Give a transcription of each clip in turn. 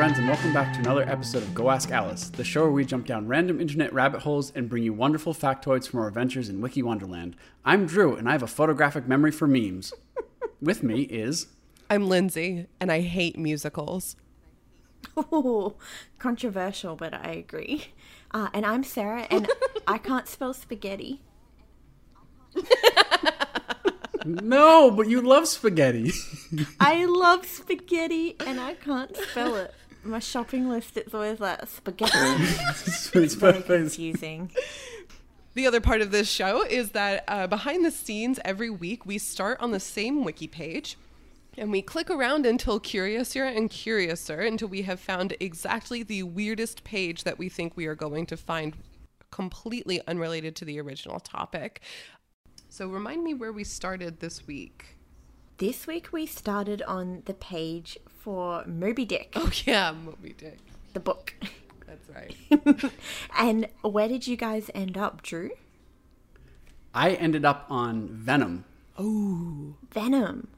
friends, and welcome back to another episode of Go Ask Alice, the show where we jump down random internet rabbit holes and bring you wonderful factoids from our adventures in Wiki Wonderland. I'm Drew, and I have a photographic memory for memes. With me is. I'm Lindsay, and I hate musicals. Oh, controversial, but I agree. Uh, and I'm Sarah, and I can't spell spaghetti. No, but you love spaghetti. I love spaghetti, and I can't spell it. My shopping list, it's always like spaghetti. it's Very confusing. The other part of this show is that uh, behind the scenes, every week we start on the same wiki page. And we click around until curiouser and curiouser until we have found exactly the weirdest page that we think we are going to find completely unrelated to the original topic. So remind me where we started this week. This week we started on the page for Moby Dick, Oh yeah, Moby Dick. the book. That's right. and where did you guys end up, Drew? I ended up on Venom. Oh, Venom.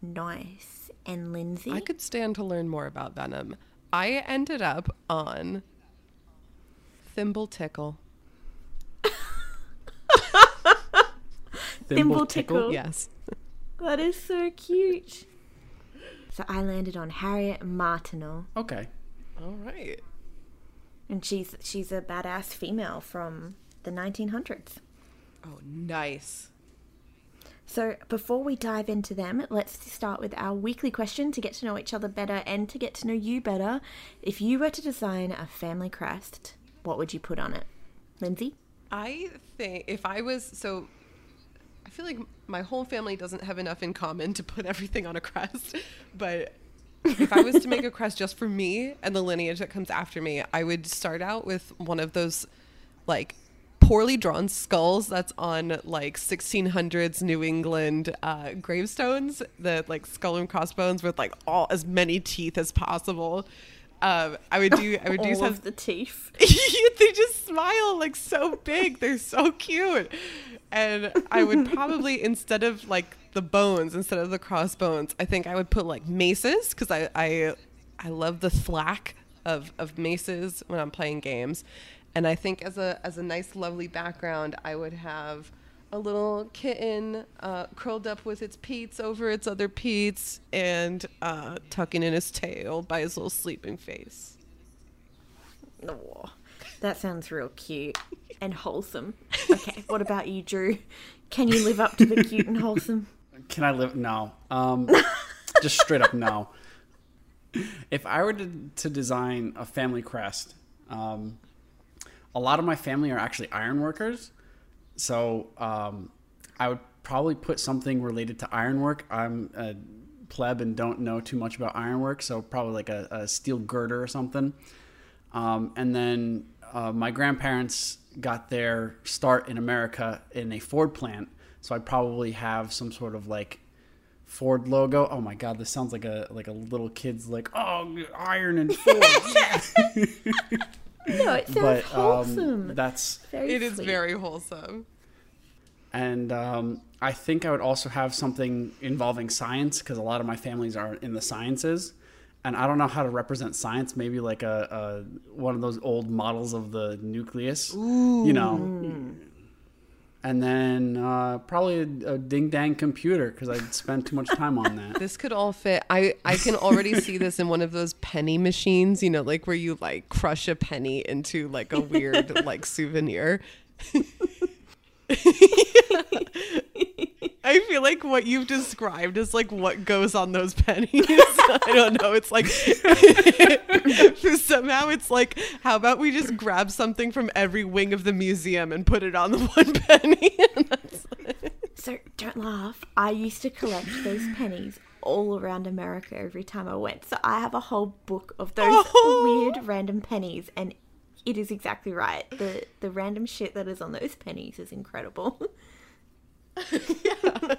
Nice. And Lindsay? I could stand to learn more about Venom. I ended up on Thimble Tickle. Thimble Tickle. Yes. That is so cute. So I landed on Harriet Martineau. Okay. All right. And she's she's a badass female from the 1900s. Oh, nice. So before we dive into them, let's start with our weekly question to get to know each other better and to get to know you better. If you were to design a family crest, what would you put on it? Lindsay? I think if I was so I feel like my whole family doesn't have enough in common to put everything on a crest, but if I was to make a crest just for me and the lineage that comes after me, I would start out with one of those like poorly drawn skulls that's on like 1600s New England uh, gravestones, the like skull and crossbones with like all as many teeth as possible. Um, I would do I would do some of the teeth. they just smile like so big. They're so cute. And I would probably instead of like the bones, instead of the crossbones, I think I would put like maces because I, I I love the thwack of of maces when I'm playing games. And I think as a as a nice lovely background, I would have a little kitten uh, curled up with its peats over its other peats and uh, tucking in his tail by his little sleeping face. Oh, that sounds real cute and wholesome. Okay, what about you, Drew? Can you live up to the cute and wholesome? Can I live? No. Um, just straight up no. If I were to, to design a family crest, um, a lot of my family are actually ironworkers. So um, I would probably put something related to ironwork. I'm a pleb and don't know too much about ironwork, so probably like a, a steel girder or something. Um, and then uh, my grandparents got their start in America in a Ford plant, so I'd probably have some sort of like Ford logo. Oh my god, this sounds like a like a little kid's like oh iron and Ford. yeah. No, it sounds but wholesome. um, that's very It is sweet. very wholesome. and um, I think I would also have something involving science because a lot of my families are in the sciences, and I don't know how to represent science. Maybe like a, a one of those old models of the nucleus, you know. And then uh, probably a, a ding dang computer because I'd spend too much time on that. This could all fit. I I can already see this in one of those penny machines, you know, like where you like crush a penny into like a weird like souvenir. Feel like what you've described is like what goes on those pennies. I don't know. It's like somehow it's like, how about we just grab something from every wing of the museum and put it on the one penny? So don't laugh. I used to collect those pennies all around America every time I went. So I have a whole book of those Oh. weird random pennies and it is exactly right. The the random shit that is on those pennies is incredible.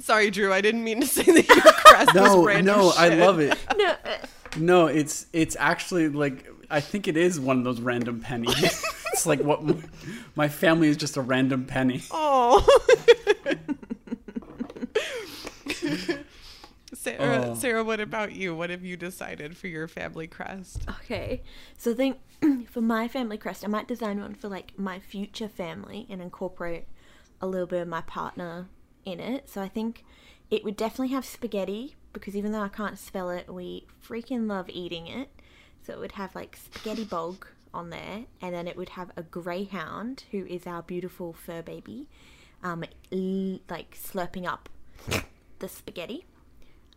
Sorry, Drew. I didn't mean to say that your crest No, was random no, I love it. no, uh, No, it's it's actually like I think it is one of those random pennies. it's like what my, my family is just a random penny. Oh. Sarah, Oh. Sarah, what about you? What have you decided for your family crest? Okay, so I think for my family crest, I might design one for like my future family and incorporate a little bit of my partner in it. So I think it would definitely have spaghetti because even though I can't spell it, we freaking love eating it. So it would have like spaghetti bog on there, and then it would have a greyhound who is our beautiful fur baby, um, like slurping up the spaghetti.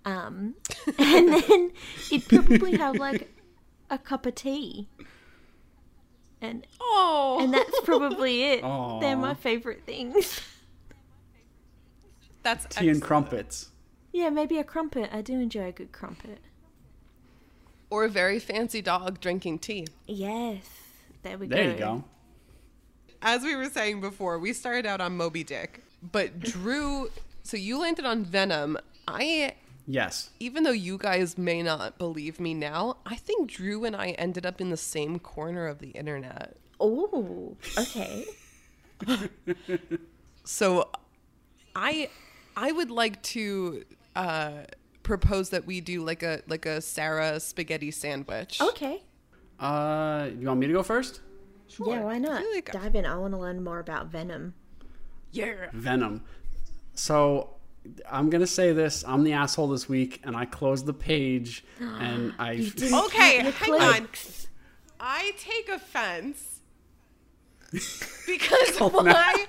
Um, and then it'd probably have like a cup of tea. And Oh, and that's probably it. Aw. They're my favorite things. that's Tea and crumpets. Yeah, maybe a crumpet. I do enjoy a good crumpet. Or a very fancy dog drinking tea. Yes. There we There go. There you go. As we were saying before, we started out on Moby Dick, but Drew. So you landed on Venom. I Yes. even though you guys may not believe me now, I think Drew and I ended up in the same corner of the internet. Oh, okay. So I I would like to uh propose that we do like a like a Sarah spaghetti sandwich. Okay. Uh, you want me to go first? Yeah, why not? like- Dive in. I want to learn more about Venom. Yeah. Venom. So I'm gonna say this. I'm the asshole this week, and I closed the page, and I. You didn't Okay, hang on. I take offense because oh, why?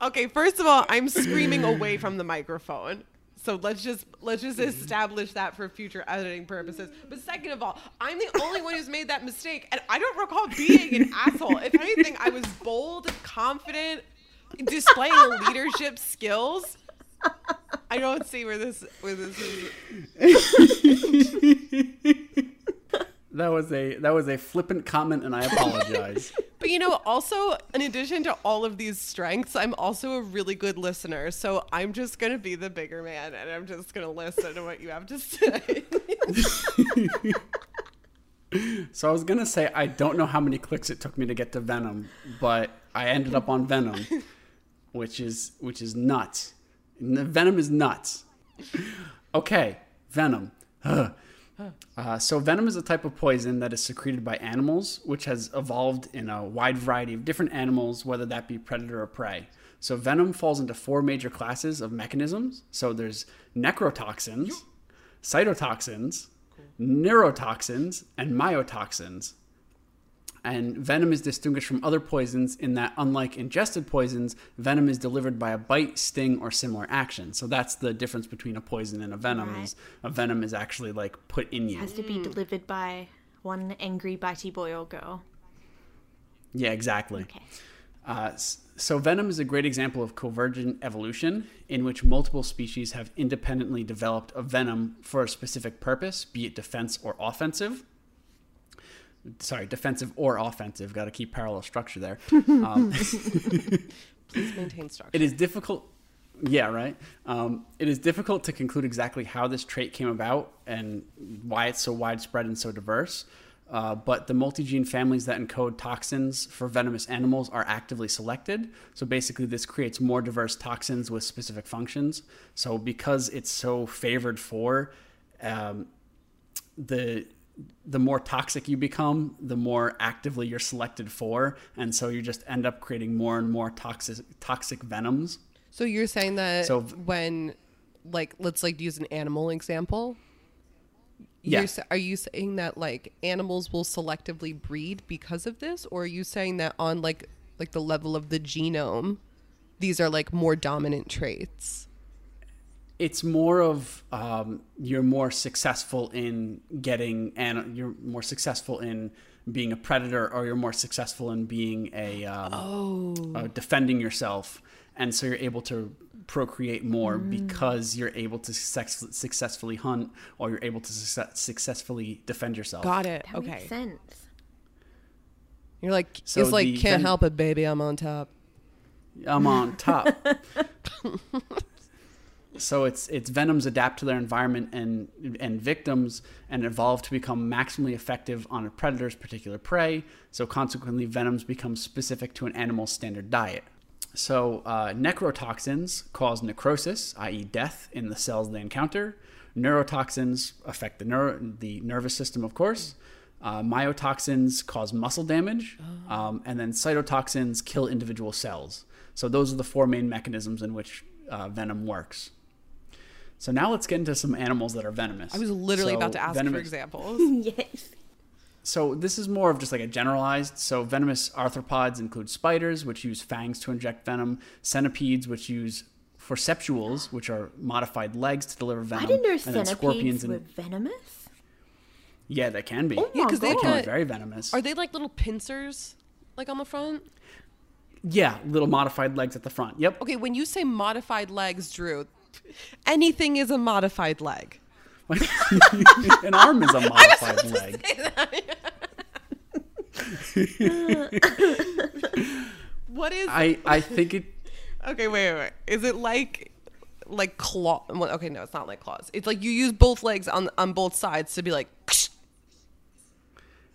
okay, first of all, I'm screaming away from the microphone. So let's just let's just mm-hmm. establish that for future editing purposes. But second of all, I'm the only one who's made that mistake, and I don't recall being an asshole. If anything, I was bold, confident, displaying leadership skills. I don't see where this where this is That was a that was a flippant comment, and I apologize. But you know, also in addition to all of these strengths, I'm also a really good listener. So I'm just gonna be the bigger man, and I'm just gonna listen to what you have to say. so I was gonna say I don't know how many clicks it took me to get to Venom, but I ended up on Venom, which is which is nuts. Venom is nuts. Okay, Venom. Ugh. Uh, so venom is a type of poison that is secreted by animals, which has evolved in a wide variety of different animals, whether that be predator or prey. So venom falls into four major classes of mechanisms. So there's necrotoxins, cytotoxins, neurotoxins, and myotoxins. And venom is distinguished from other poisons in that, unlike ingested poisons, venom is delivered by a bite, sting, or similar action. So that's the difference between a poison and a venom. Right. Is a venom is actually like put in you. Has to be delivered by one angry bitey boy or girl. Yeah, exactly. Okay. Uh, so venom is a great example of convergent evolution, in which multiple species have independently developed a venom for a specific purpose, be it defense or offensive. Sorry, defensive or offensive. Got to keep parallel structure there. Um, Please maintain structure. it is difficult yeah right um, it is difficult to conclude exactly how this trait came about and why it's so widespread and so diverse uh, but the multi-gene families that encode toxins for venomous animals are actively selected so basically this creates more diverse toxins with specific functions so because it's so favored for um, the the more toxic you become, the more actively you're selected for, and so you just end up creating more and more toxic toxic venoms. So you're saying that So- when, like, let's like use an animal example. Yeah. You're, are you saying that like animals will selectively breed because of this, or are you saying that on like like the level of the genome, these are like more dominant traits? It's more of um, you're more successful in getting, and you're more successful in being a predator, or you're more successful in being a um, uh, defending yourself, and so you're able to procreate more because you're able to success- successfully hunt, or you're able to success- successfully defend yourself. Got it. That okay. makes sense. You're like So it's like can't ven- help it, baby. I'm on top. I'm on top. so it's it's venoms adapt to their environment and and victims and evolve to become maximally effective on a predator's particular prey. So consequently, venoms become specific to an animal's standard diet. So, uh, necrotoxins cause necrosis, i.e., death, in the cells they encounter. Neurotoxins affect the, neuro- the nervous system, of course. Uh, myotoxins cause muscle damage. Um, and then cytotoxins kill individual cells. So, those are the four main mechanisms in which uh, venom works. So, now let's get into some animals that are venomous. I was literally So, about to ask for examples. yes. so this is more of just like a generalized. So venomous arthropods include spiders, which use fangs to inject venom, centipedes, which use forcipules, which are modified legs to deliver venom, I didn't know and then centipedes were and venomous. yeah, they can be. Oh Yeah, my 'cause they've God. Can be very venomous. Are they like little pincers, like on the front? yeah, little modified legs at the front. Yep. Okay, when you say modified legs, Drew, anything is a modified leg. An arm is a modified leg. What is? I I think it. okay, wait, wait, wait. Is it like, like claw? well, Okay, no, it's not like claws. It's like you use both legs on on both sides to be like.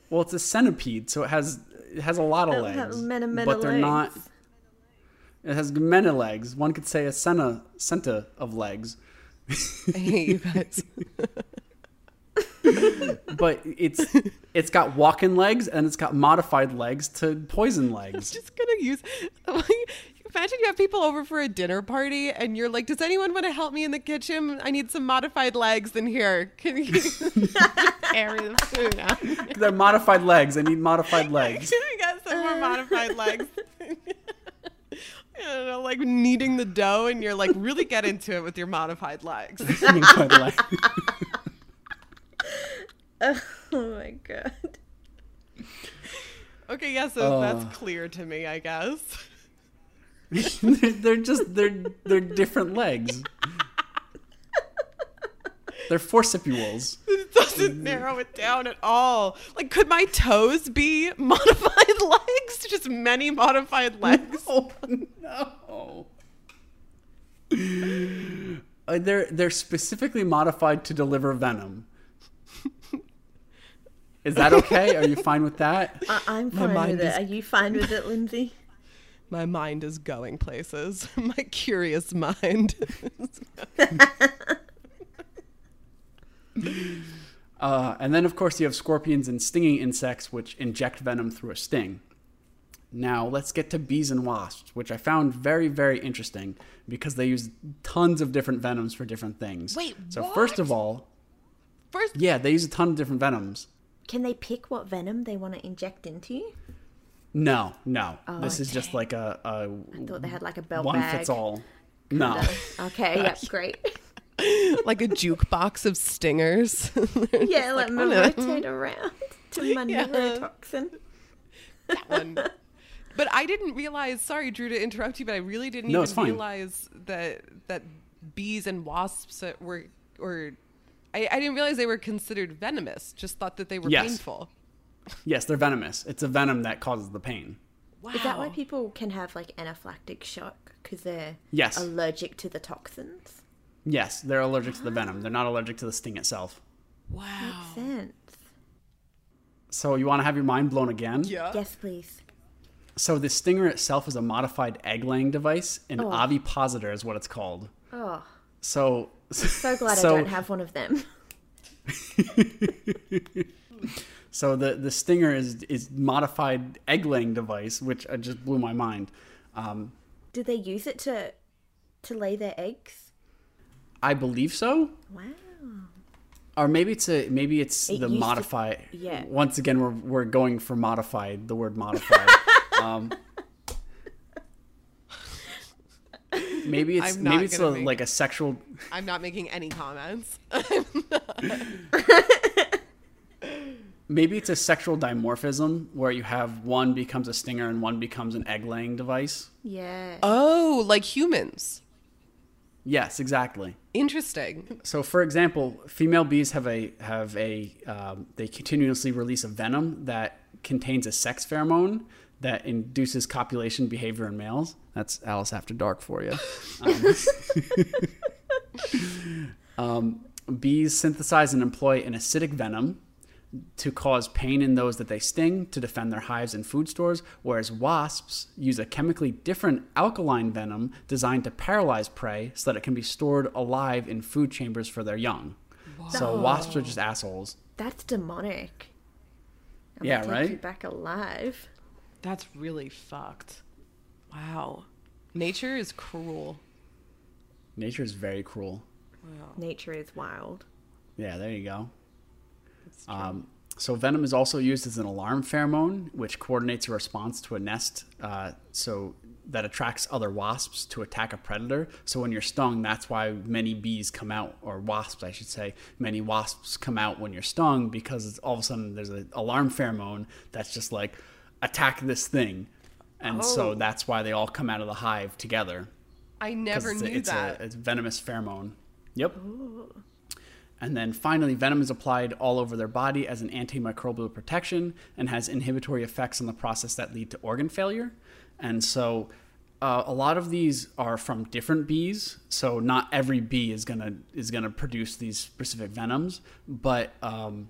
Well, it's a centipede, so it has it has a lot of legs, many, many but they're not. It has many legs. One could say a centa centa of legs. I hate you guys. but it's it's got walking legs and it's got modified legs to poison legs. It's just gonna use. Imagine you have people over for a dinner party and you're like, "Does anyone want to help me in the kitchen? I need some modified legs in here. Can you carry the food out? They're modified legs. I need modified legs. we got some more modified legs." I don't know, like kneading the dough, and you're like, really get into it with your modified legs. Modified legs. Oh my god. Okay, yeah, so Uh. that's clear to me, I guess. they're just they're they're different legs. They're forcipules. It doesn't narrow it down at all. Like, could my toes be modified legs? Just many modified legs. Oh no. Uh, they're they're specifically modified to deliver venom. Is that okay? Are you fine with that? I- I'm fine mind with it. is- Are you fine with it, Lindsay? My mind is going places. My curious mind. Uh, and then, of course, you have scorpions and stinging insects, which inject venom through a sting. Now, let's get to bees and wasps, which I found very, very interesting because they use tons of different venoms for different things. Wait, so first of all, First, yeah, they use a ton of different venoms. Can they pick what venom they want to inject into you? No, no, Oh, this is just like a, a I thought they had like a belt one bag. fits all. No, No. Okay, yep, great. Like a jukebox of stingers. yeah, let me oh, no. rotate around to my Yeah. neurotoxin. that one. But I didn't realize. Sorry, Drew, to interrupt you, but I really didn't No, even realize that that bees and wasps were or. I, I didn't realize they were considered venomous. Just thought that they were Yes. painful. yes, they're venomous. It's a venom that causes the pain. Wow. Is that why people can have like anaphylactic shock because they're Yes. allergic to the toxins? Yes, they're allergic to the venom. They're not allergic to the sting itself. Wow. Makes sense. So you want to have your mind blown again? Yeah. Yes, please. So the stinger itself is a modified egg-laying device, an Oh. ovipositor is what it's called. Oh, So so glad so, I don't have one of them. So the the stinger is is modified egg-laying device, which uh, just blew my mind. Um, Do they use it to to lay their eggs? I believe so, Wow. or maybe it's a maybe it's It the used to- modify. yeah. Once again, we're we're going for modified. The word modified. um, maybe it's I'm maybe it's a, make- like a sexual. I'm not making any comments. Maybe it's a sexual dimorphism where you have one becomes a stinger and one becomes an egg laying device. Yeah. oh, like humans. Yes, exactly. Interesting. So, for example, female bees have a have a um, they continuously release a venom that contains a sex pheromone that induces copulation behavior in males. That's Alice After Dark for you. Um, um, bees synthesize and employ an acidic venom to cause pain in those that they sting to defend their hives and food stores, whereas wasps use a chemically different alkaline venom designed to paralyze prey so that it can be stored alive in food chambers for their young. So wasps are just assholes. That's demonic. I'm Yeah, gonna take You right? back alive. That's really fucked. Wow. Nature is cruel. Nature is very cruel. Wow. Nature is wild. Yeah, there you go. Um, so venom is also used as an alarm pheromone, which coordinates a response to a nest, uh, so that attracts other wasps to attack a predator. So when you're stung, that's why many bees come out, or wasps, I should say. Many wasps come out when you're stung because it's, all of a sudden there's an alarm pheromone that's just like attack this thing, and so Oh. that's why they all come out of the hive together. I never it's a- knew it's that. A, it's venomous pheromone. Yep. And then finally, venom is applied all over their body as an antimicrobial protection and has inhibitory effects on the process that lead to organ failure. And so, uh, a lot of these are from different bees. So not every bee is gonna is gonna produce these specific venoms, but um,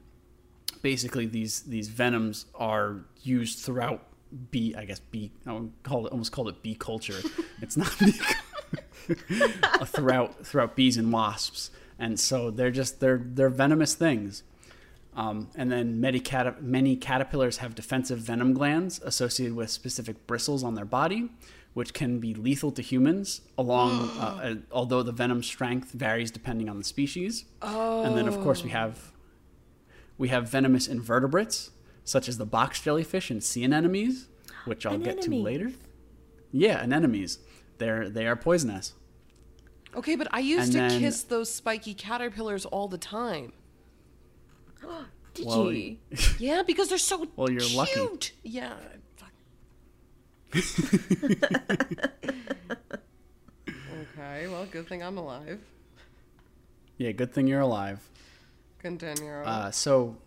basically these these venoms are used throughout bee. I guess bee. I would call it almost called it bee culture. it's not bee. throughout throughout bees and wasps, and so they're just they're they're venomous things. Um, and then many, catap- many caterpillars have defensive venom glands associated with specific bristles on their body, which can be lethal to humans. Along, uh, uh, although the venom strength varies depending on the species. Oh. And then, of course, we have we have venomous invertebrates such as the box jellyfish and sea anemones, which I'll get to later. Yeah, anemones. They're they are poisonous. Okay, but I used And to then- kiss those spiky caterpillars all the time. Did Well, you? Yeah, because they're so Well, you're cute. lucky. Yeah. fuck. okay, well, good thing I'm alive. Yeah, good thing you're alive. Continue. Uh, so,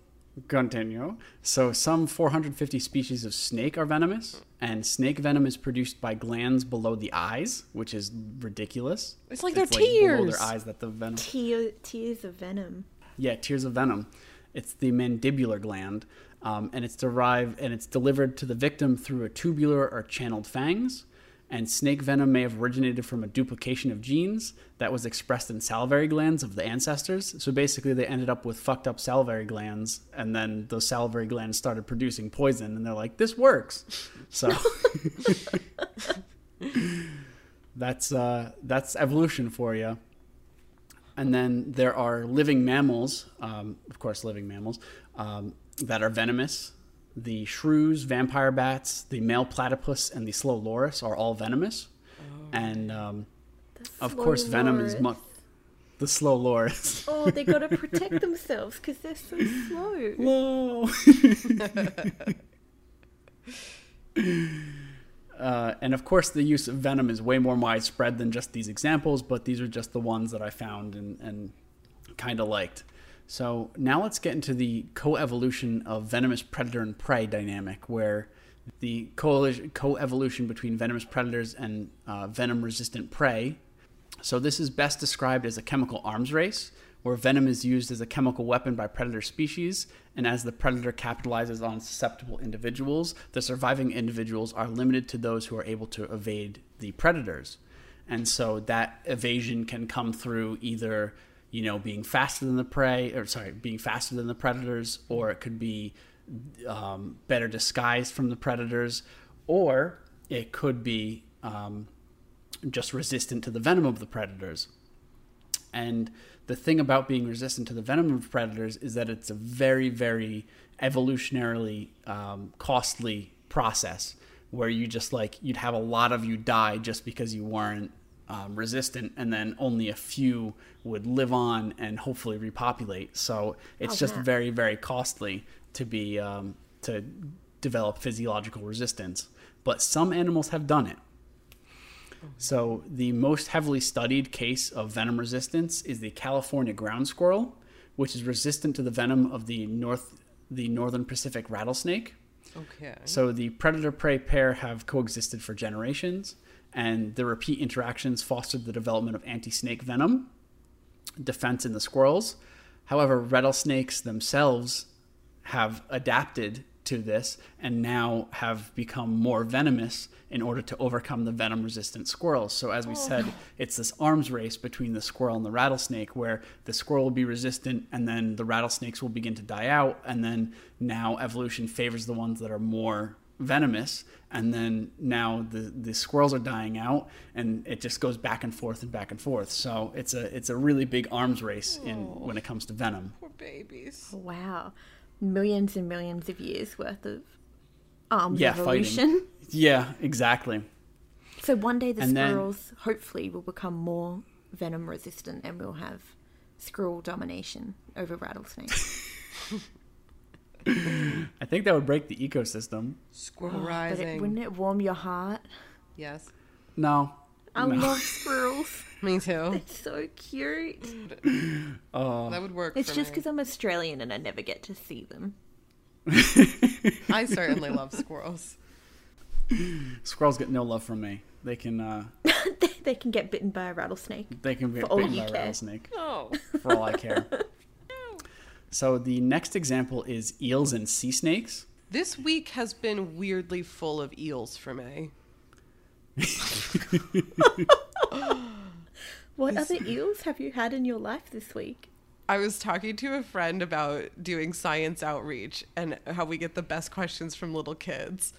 continue. So, some 450 species of snake are venomous, and snake venom is produced by glands below the eyes, which is ridiculous. It's like their below tears. their eyes that the venom. Tear, tears of venom. Yeah, tears of venom. It's the mandibular gland, um, and it's derived and it's delivered to the victim through a tubular or channeled fangs. And snake venom may have originated from a duplication of genes that was expressed in salivary glands of the ancestors. So basically, they ended up with fucked up salivary glands, and then those salivary glands started producing poison, and they're like, "This works." So that's uh, that's evolution for you. And then there are living mammals, um, of course, living mammals, um, that are venomous. The shrews, vampire bats, the male platypus, and the slow loris are all venomous. And um, of course, venom is slow mu- the slow loris. Oh, they gotta protect themselves because they're so slow. Whoa. uh, and of course, the use of venom is way more widespread than just these examples, but these are just the ones that I found and, and kind of liked. So now let's get into the co-evolution of venomous predator and prey dynamic, where the co-evolution between venomous predators and uh, venom-resistant prey. So this is best described as a chemical arms race, where venom is used as a chemical weapon by predator species, and as the predator capitalizes on susceptible individuals, the surviving individuals are limited to those who are able to evade the predators. And so that evasion can come through either, you know, being faster than the prey, or sorry, being faster than the predators, or it could be um, better disguised from the predators, or it could be um, just resistant to the venom of the predators. And the thing about being resistant to the venom of predators is that it's a very, very evolutionarily um, costly process where you just like, you'd have a lot of you die just because you weren't um, resistant, and then only a few would live on and hopefully repopulate. So it's Oh, just wow. very, very costly to be, um, to develop physiological resistance. But some animals have done it. So, the most heavily studied case of venom resistance is the California ground squirrel, which is resistant to the venom of the north the northern Pacific rattlesnake. Okay. So, the predator prey pair have coexisted for generations, and the repeat interactions fostered the development of anti-snake venom defense in the squirrels. However, rattlesnakes themselves have adapted to this and now have become more venomous in order to overcome the venom resistant squirrels. So, as we oh, said, it's this arms race between the squirrel and the rattlesnake where the squirrel will be resistant and then the rattlesnakes will begin to die out. And then now evolution favors the ones that are more venomous and then now the the squirrels are dying out and it just goes back and forth and back and forth so it's a it's a really big arms race in oh. when it comes to venom Poor babies. Oh, wow. Millions and millions of years worth of arms yeah evolution. fighting yeah exactly So one day the And then- squirrels hopefully will become more venom resistant and we'll have squirrel domination over rattlesnakes. i think that would break the ecosystem Squirrel but rising. it, wouldn't it warm your heart? yes. no I No. love squirrels. Me too. It's so cute. oh That would work. It's for just because I'm Australian and I never get to see them. I certainly love squirrels. squirrels get no love from me they can uh they, they can get bitten by a rattlesnake. they can get bitten you by a rattlesnake Oh. for all i care so the next example is eels and sea snakes This week has been weirdly full of eels for me. What other eels have you had in your life this week? I was talking to a friend about doing science outreach and how we get the best questions from little kids.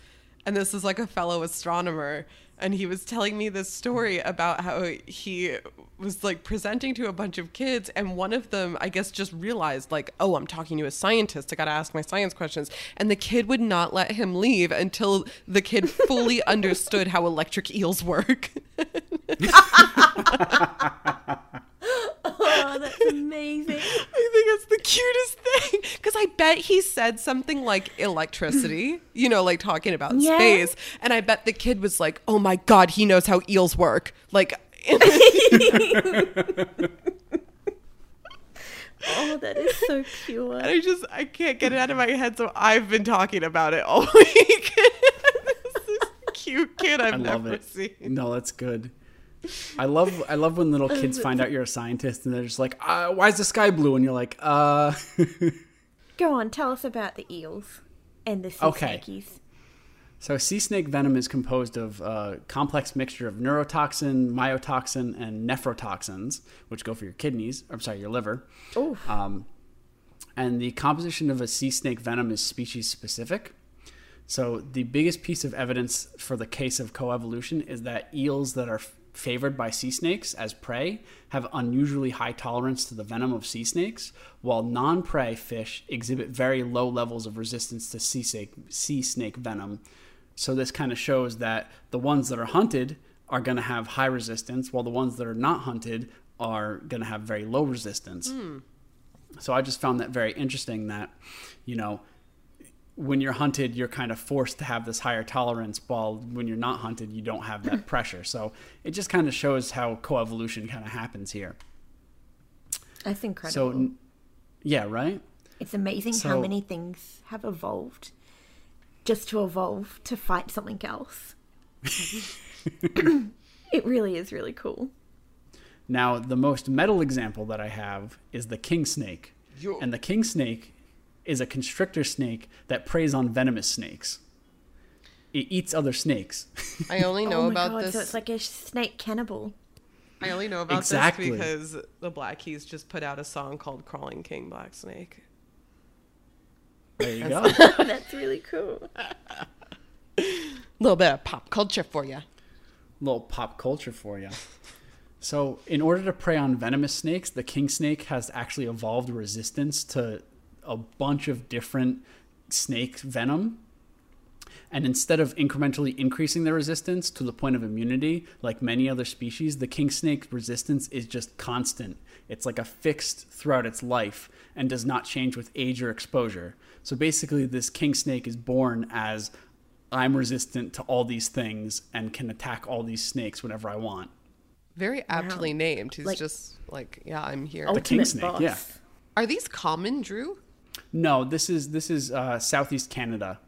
And this is like a fellow astronomer. And he was telling me this story about how he was like presenting to a bunch of kids. And one of them, I guess, just realized, like, oh, I'm talking to a scientist. I got to ask my science questions. And the kid would not let him leave until the kid fully understood how electric eels work. Oh, that's amazing. I think it's the cutest thing because I bet he said something like electricity, you know, like talking about Yeah. space. And I bet the kid was like, oh my God, he knows how eels work. Like, Oh, that is so pure. I just, I can't get it out of my head. So I've been talking about it all week. this is a cute kid I've I love never it. seen. No, that's good. I love I love when little kids find out you're a scientist and they're just like, uh, "Why is the sky blue?" And you're like, "Uh." Go on, tell us about the eels and the sea Okay. snakies. so sea snake venom is composed of a complex mixture of neurotoxin, myotoxin, and nephrotoxins, which go for your kidneys. I'm sorry, your liver. Oof. Um, and the composition of a sea snake venom is species specific. So the biggest piece of evidence for the case of coevolution is that eels that are favored by sea snakes as prey have unusually high tolerance to the venom of sea snakes, while non-prey fish exhibit very low levels of resistance to sea snake, sea snake venom. So this kind of shows that the ones that are hunted are going to have high resistance, while the ones that are not hunted are going to have very low resistance. Hmm. So I just found that very interesting that, you know, when you're hunted, you're kind of forced to have this higher tolerance, while when you're not hunted, you don't have that hmm. pressure. So it just kind of shows how coevolution kind of happens here. That's incredible. So, yeah, right? it's amazing how many things have evolved just to evolve to fight something else. it really is really cool. Now, the most metal example that I have is the king snake. Yo. And the king snake is a constrictor snake that preys on venomous snakes. It eats other snakes. I only know oh my about god, this. so it's like a snake cannibal. I only know about Exactly. this because the Black Keys just put out a song called Crawling King Black Snake. there you go. That's really cool. A little bit of pop culture for you. little pop culture for you. So, in order to prey on venomous snakes, the king snake has actually evolved resistance to a bunch of different snake venom. And instead of incrementally increasing their resistance to the point of immunity, like many other species, the king snake resistance is just constant. It's like a fixed throughout its life and does not change with age or exposure. So basically, this king snake is born as I'm resistant to all these things and can attack all these snakes whenever I want. Very aptly named. He's Like- just like, yeah, I'm here. The king snake, boss. yeah. Are these common, Drew? No, this is this is uh, southeast Canada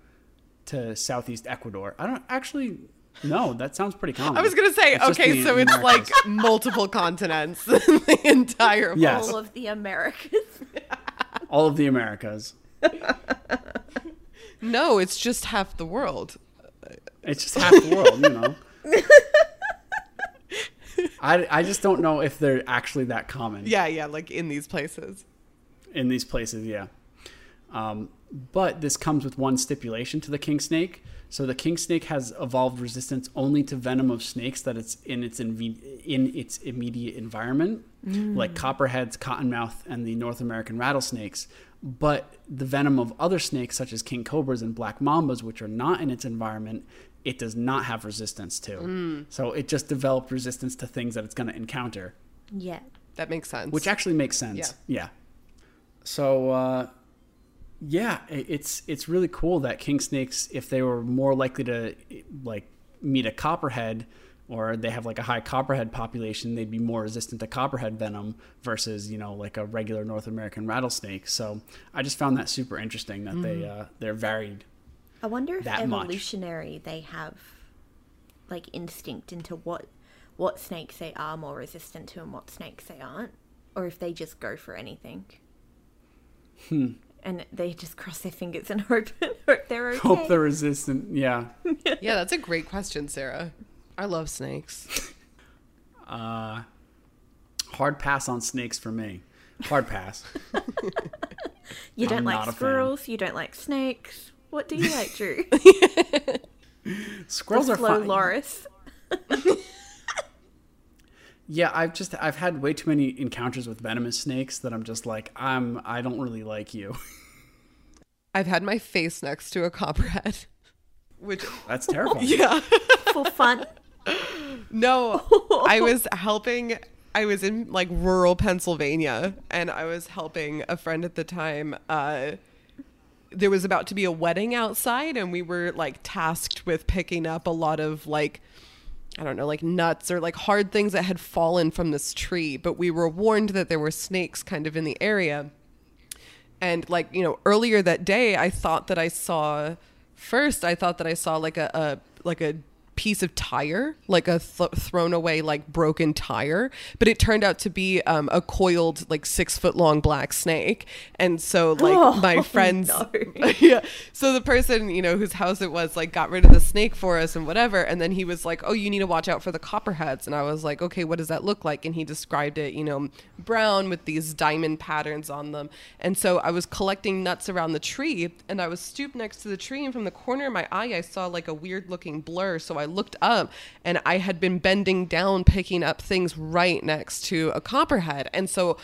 to southeast Ecuador. I don't actually. No, that sounds pretty common. I was gonna say, It's okay, the so it's Americas. like multiple continents, the entire Yes. All of the Americas. all of the Americas. No, it's just half the world. It's just half the world, you know. I, I just don't know if they're actually that common Yeah, yeah, like in these places. in these places, yeah. Um, but this comes with one stipulation to the king snake. So the king snake has evolved resistance only to venom of snakes that it's in its inve- in its immediate environment, like copperheads, cottonmouth, and the North American rattlesnakes. But the venom of other snakes, such as king cobras and black mambas, which are not in its environment, it does not have resistance to. So it just developed resistance to things that it's going to encounter Yeah. That makes sense. which actually makes sense. Yeah. So uh, yeah, it's it's really cool that king snakes, if they were more likely to like meet a copperhead, or they have like a high copperhead population, they'd be more resistant to copperhead venom versus you know like a regular North American rattlesnake. So I just found that super interesting that they uh, they're varied. I wonder if That much. evolutionary they have like instinct into what what snakes they are more resistant to and what snakes they aren't, or if they just go for anything. Hmm. And they just cross their fingers and hope, hope they're okay. Hope they're resistant. Yeah. yeah, that's a great question, Sarah. I love snakes. Uh, hard pass on snakes for me. Hard pass. you don't I'm not like squirrels. You don't like snakes. What do you like, Drew? Squirrels are Slow fine. Loris. Yeah, I've just I've had way too many encounters with venomous snakes that I'm just like I'm I don't really like you. I've had my face next to a copperhead, which That's terrifying. yeah. For fun. No, I was helping. I was in like rural Pennsylvania, and I was helping a friend at the time. Uh, there was about to be a wedding outside, and we were like tasked with picking up a lot of like. I don't know, like nuts or like hard things that had fallen from this tree, but we were warned that there were snakes kind of in the area. And like, you know, earlier that day I thought that I saw first I thought that I saw like a, a like a piece of tire, like a th- thrown away like broken tire, but it turned out to be um, a coiled like 6 foot long black snake. And so like Oh, my friends no. yeah. So the person, you know, whose house it was, like, got rid of the snake for us and whatever. And then he was like, "Oh, you need to watch out for the copperheads." And I was like, "Okay, what does that look like?" And he described it, you know, brown with these diamond patterns on them. And so I was collecting nuts around the tree, and I was stooped next to the tree, and from the corner of my eye, I saw like a weird looking blur. So I looked up, and I had been bending down, picking up things right next to a copperhead. And so.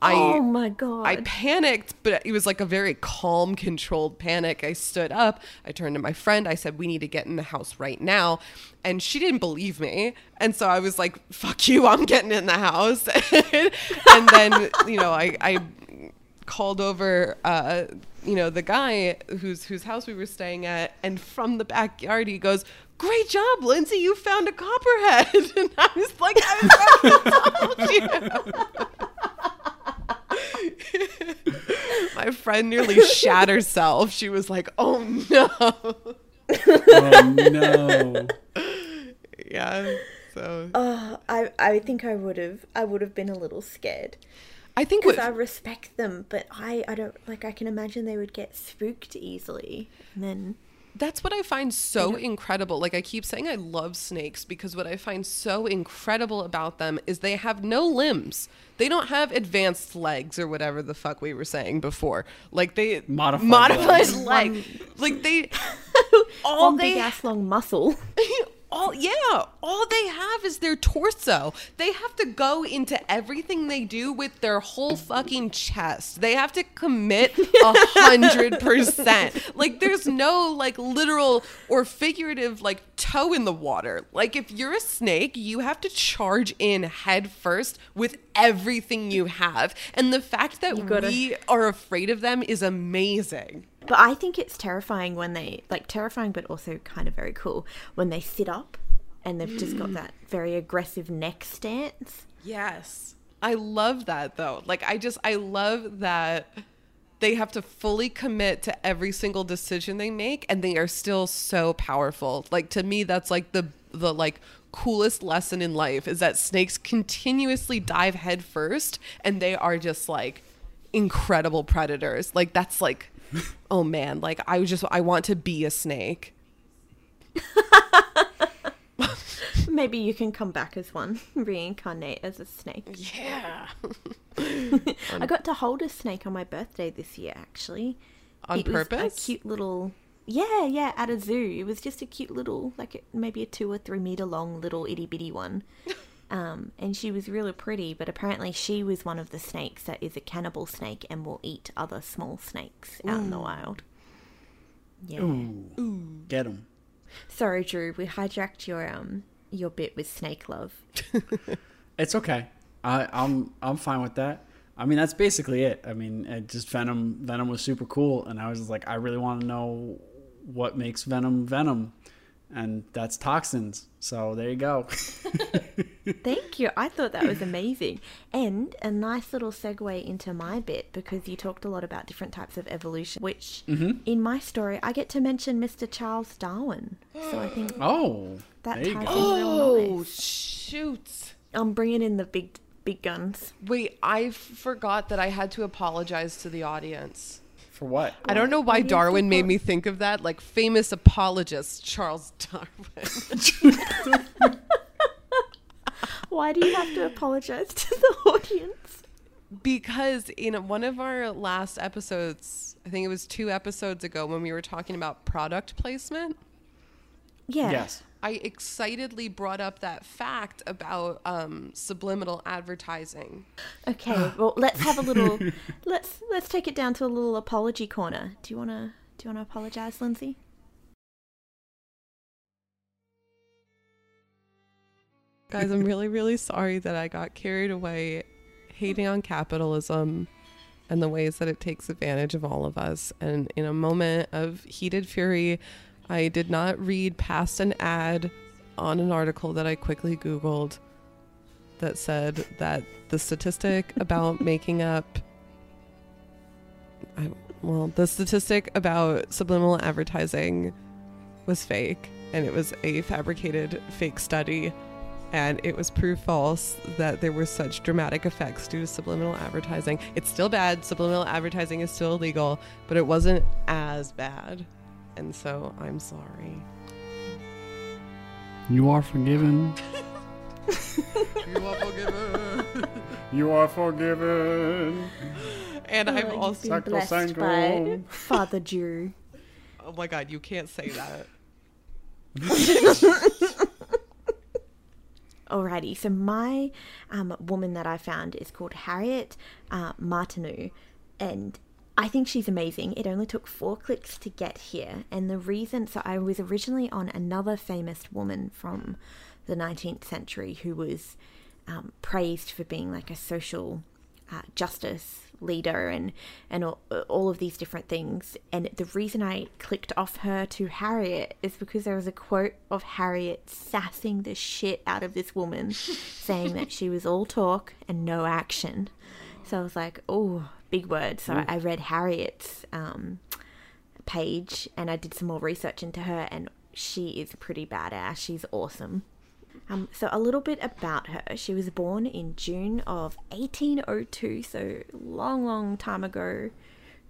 I, oh my god. I panicked, but it was like a very calm, controlled panic. I stood up. I turned to my friend. I said, We need to get in the house right now. And she didn't believe me. And so I was like, Fuck you, I'm getting in the house. and then, you know, I, I called over uh, you know, the guy whose whose house we were staying at, and from the backyard he goes, Great job, Lindsay, you found a copperhead. And I was like, I was told you. My friend nearly shat herself. She was like, "Oh no!" Oh no. yeah. So Oh, I I think I would have I would have been a little scared I think because I respect them, but I I don't like I can imagine they would get spooked easily, and then that's what I find so incredible. Like I keep saying, I love snakes because what I find so incredible about them is they have no limbs. They don't have advanced legs or whatever the fuck we were saying before. Like they Modified modified legs. leg. Like they all one they big ass long muscle. all yeah all they have is their torso. They have to go into everything they do with their whole fucking chest. They have to commit a hundred percent. Like there's no like literal or figurative like toe in the water. Like if you're a snake you have to charge in head first with everything you have. And the fact that gotta- we are afraid of them is amazing But I think it's terrifying when they like terrifying, but also kind of very cool when they sit up and they've just got mm. that very aggressive neck stance. Yes. I love that though. Like I just I love that they have to fully commit to every single decision they make and they are still so powerful. Like to me that's like the the like coolest lesson in life is that snakes continuously dive head first and they are just like incredible predators. Like that's like oh man, like I just I want to be a snake. Maybe you can come back as one, reincarnate as a snake. Yeah. I got to hold a snake on my birthday this year, actually. On It purpose? a cute little. Yeah, yeah, at a zoo. It was just a cute little, like maybe a two or three meter long little itty bitty one. Um, and she was really pretty, but apparently she was one of the snakes that is a cannibal snake and will eat other small snakes out in the wild. Yeah. Ooh. Get them. Sorry, Drew. We hijacked your um your bit with snake love. It's okay. I, I'm I'm fine with that. I mean, that's basically it. I mean, it just Venom. Venom was super cool, and I was just like, I really want to know what makes Venom Venom, and that's toxins. So there you go. Thank you. I thought that was amazing. And a nice little segue into my bit because you talked a lot about different types of evolution, which Mm-hmm. in my story, I get to mention Mr. Charles Darwin. So I think oh, that there you ties go. in real Oh nice. shoot. I'm bringing in the big, big guns. Wait, I forgot that I had to apologize to the audience. For what? I don't know why What do you Darwin made me think of that, like famous apologist Charles Darwin. Why do you have to apologize to the audience? because in one of our last episodes, I think it was two episodes ago when we were talking about product placement, Yeah. Yes. I excitedly brought up that fact about um, subliminal advertising. Okay. Well, let's have a little. let's let's take it down to a little apology corner. Do you wanna do you wanna apologize, Lindsay? Guys, I'm really, really sorry that I got carried away hating on capitalism and the ways that it takes advantage of all of us. And in a moment of heated fury, I did not read past an ad on an article that I quickly Googled that said that the statistic about making up. I, well, the statistic about subliminal advertising was fake and it was a fabricated fake study and it was proof false that there were such dramatic effects due to subliminal advertising. It's still bad. Subliminal advertising is still illegal, but it wasn't as bad. And so I'm sorry. You are forgiven. You are forgiven. You are forgiven. And I've Oh, you've also. been blessed by Father Drew. Oh my god, you can't say that. Alrighty, so my um, woman that I found is called Harriet uh, Martineau, and I think she's amazing. It only took four clicks to get here, and the reason so I was originally on another famous woman from the 19th century who was um, praised for being like a social uh, justice leader and and all, all of these different things and the reason I clicked off her to Harriet is because there was a quote of Harriet sassing the shit out of this woman saying that she was all talk and no action so I was like oh big word so I read Harriet's um, page and I did some more research into her and she is pretty badass she's awesome um, so a little bit about her. She was born in June of 1802, so long, long time ago,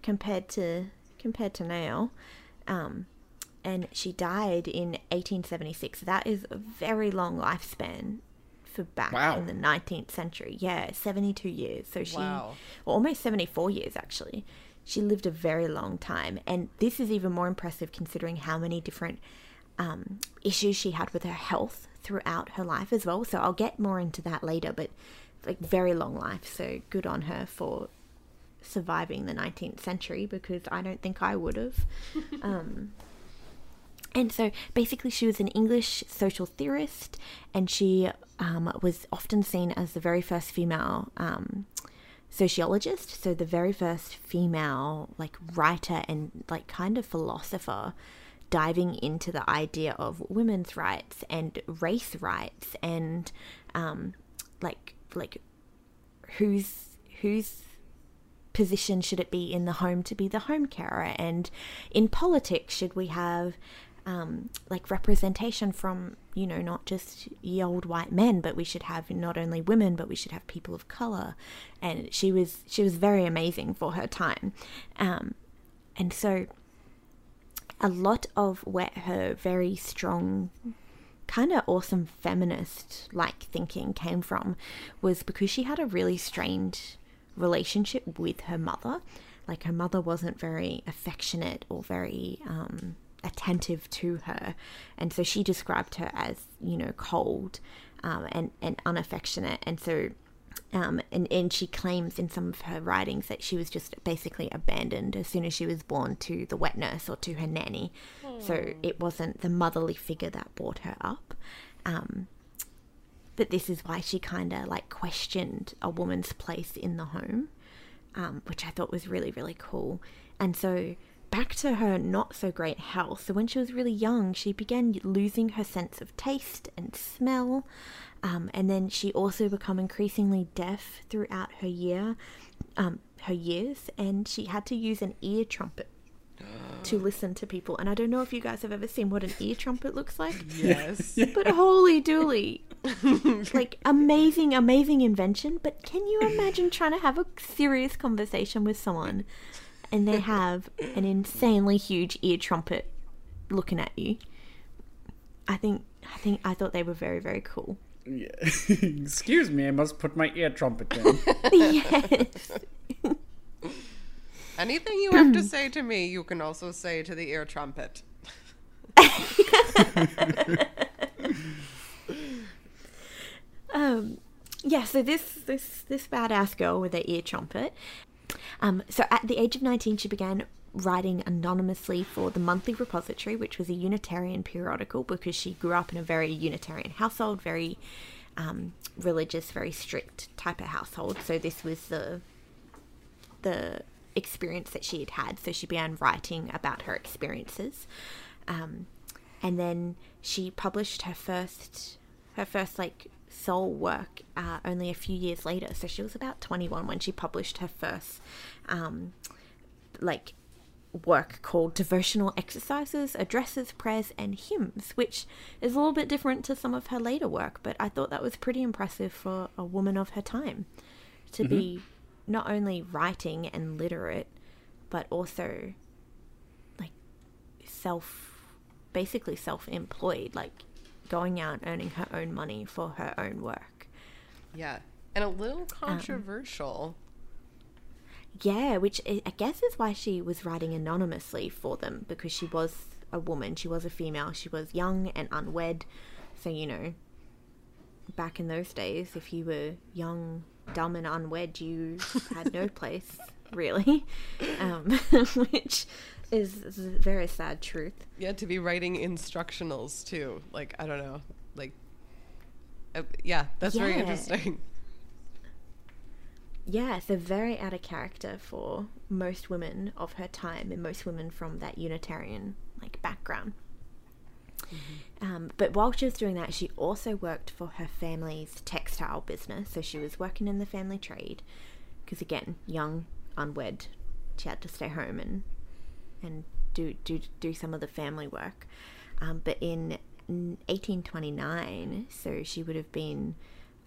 compared to compared to now. Um, and she died in 1876. That is a very long lifespan for back Wow. in the 19th century. Yeah, 72 years. So she, Wow. well, almost 74 years actually. She lived a very long time, and this is even more impressive considering how many different um, issues she had with her health throughout her life as well. So I'll get more into that later, but like very long life. So good on her for surviving the 19th century because I don't think I would have. um, and so basically, she was an English social theorist, and she um, was often seen as the very first female um, sociologist. So the very first female like writer and like kind of philosopher diving into the idea of women's rights and race rights and um, like like whose whose position should it be in the home to be the home carer and in politics should we have um, like representation from you know not just ye old white men but we should have not only women but we should have people of color. And she was she was very amazing for her time. Um, and so a lot of where her very strong kind of awesome feminist like thinking came from was because she had a really strained relationship with her mother. Like her mother wasn't very affectionate or very um, attentive to her and so she described her as you know cold um, and, and unaffectionate and so um, and, and she claims in some of her writings that she was just basically abandoned as soon as she was born to the wet nurse or to her nanny. So it wasn't the motherly figure that brought her up. Um, but this is why she kind of like questioned a woman's place in the home, um, which I thought was really, really cool. And so back to her not so great health. So when she was really young, she began losing her sense of taste and smell. Um, and then she also became increasingly deaf throughout her year, um, her years, and she had to use an ear trumpet to listen to people. And I don't know if you guys have ever seen what an ear trumpet looks like, Yes. but holy dooly, like amazing, amazing invention. But can you imagine trying to have a serious conversation with someone, and they have an insanely huge ear trumpet looking at you? I think, I think, I thought they were very, very cool. Yeah. Excuse me, I must put my ear trumpet down. yes. Anything you have to say to me, you can also say to the ear trumpet. Um, yeah, so this this this badass girl with the ear trumpet. Um, so at the age of nineteen, she began writing anonymously for the Monthly Repository, which was a Unitarian periodical, because she grew up in a very Unitarian household, very um, religious, very strict type of household. So this was the the experience that she had had. So she began writing about her experiences, um, and then she published her first her first like soul work uh, only a few years later. So she was about twenty one when she published her first um, like work called devotional exercises addresses prayers and hymns which is a little bit different to some of her later work but i thought that was pretty impressive for a woman of her time to be not only writing and literate but also like self basically self-employed like going out earning her own money for her own work Yeah. And a little controversial. Yeah, which I I guess is why she was writing anonymously for them because she was a woman, she was a female, she was young and unwed. So, you know, back in those days, if you were young, dumb, and unwed, you had no place, really. Um, which is, is a very sad truth. yeah, to be writing instructionals too. Like, I don't know. Like, uh, yeah, that's very interesting. Yeah, so very out of character for most women of her time and most women from that Unitarian like background. Um, but while she was doing that, she also worked for her family's textile business. So she was working in the family trade because, again, young, unwed, she had to stay home and and do do do some of the family work. Um, but in 1829, so she would have been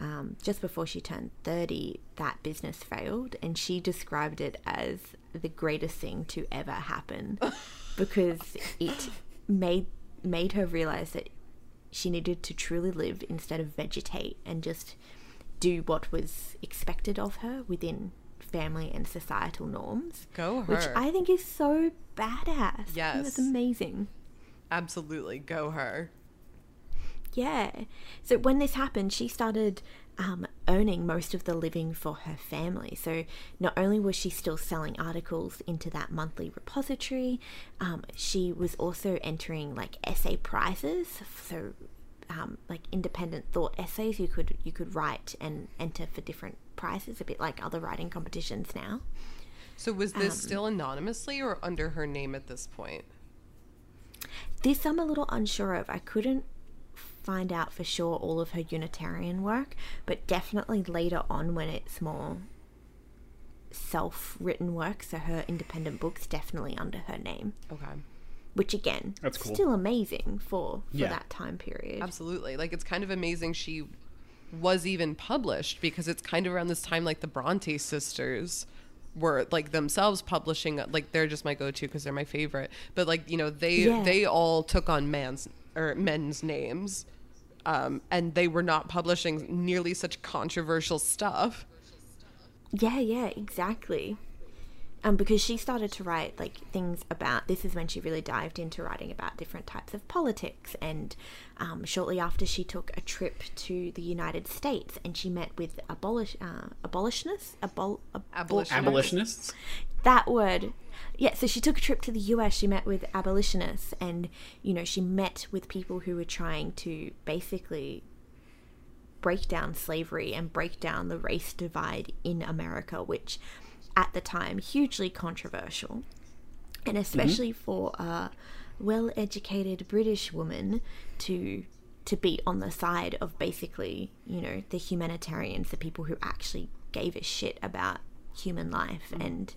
um, just before she turned 30, that business failed, and she described it as the greatest thing to ever happen because it made made her realize that she needed to truly live instead of vegetate and just do what was expected of her within family and societal norms. Go Which. I think is so badass. Yes. That's amazing. Absolutely. Go her. Yeah. So when this happened, she started um, earning most of the living for her family. So not only was she still selling articles into that monthly repository, um, she was also entering like essay prizes. So um, like independent thought essays you could you could write and enter for different prizes, a bit like other writing competitions now. So was this Um, still anonymously or under her name at this point? This I'm a little unsure of. I couldn't find out for sure all of her Unitarian work, but definitely later on when it's more self written work, so her independent books definitely under her name. Okay. Which again, That's cool. still amazing for, for Yeah. that time period. Absolutely. Like it's kind of amazing she was even published because it's kind of around this time like the Bronte sisters were like themselves publishing like they're just my go-to because they're my favorite but like you know they Yeah. they all took on man's or men's names um, and they were not publishing nearly such controversial stuff Yeah, yeah, exactly. Um, because she started to write like things about this is when she really dived into writing about different types of politics and um, shortly after she took a trip to the United States and she met with abolish uh, abolitionists abol- abol- Abolitionists. Abolitionists. that word yeah so she took a trip to the us she met with abolitionists and you know she met with people who were trying to basically break down slavery and break down the race divide in america which at the time hugely controversial. And especially for a well-educated british woman to to be on the side of basically you know the humanitarians the people who actually gave a shit about human life and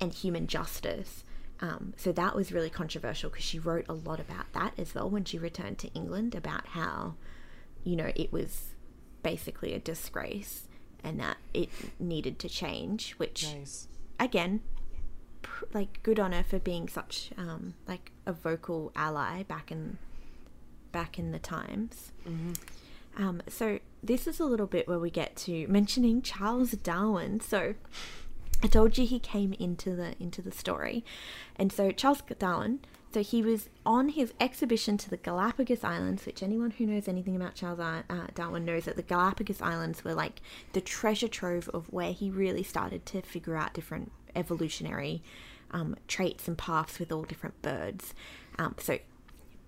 and human justice. Um, so that was really controversial because she wrote a lot about that as well when she returned to England about how, you know, it was basically a disgrace and that it needed to change. Which nice again, pr- like good on her for being such um, like a vocal ally back in back in the times. Um, so this is a little bit where we get to mentioning Charles Darwin. So I told you he came into the into the story, and so Charles Darwin. So he was on his exhibition to the Galapagos Islands, which anyone who knows anything about Charles uh, Darwin knows that the Galapagos Islands were like the treasure trove of where he really started to figure out different evolutionary um, traits and paths with all different birds. Um, so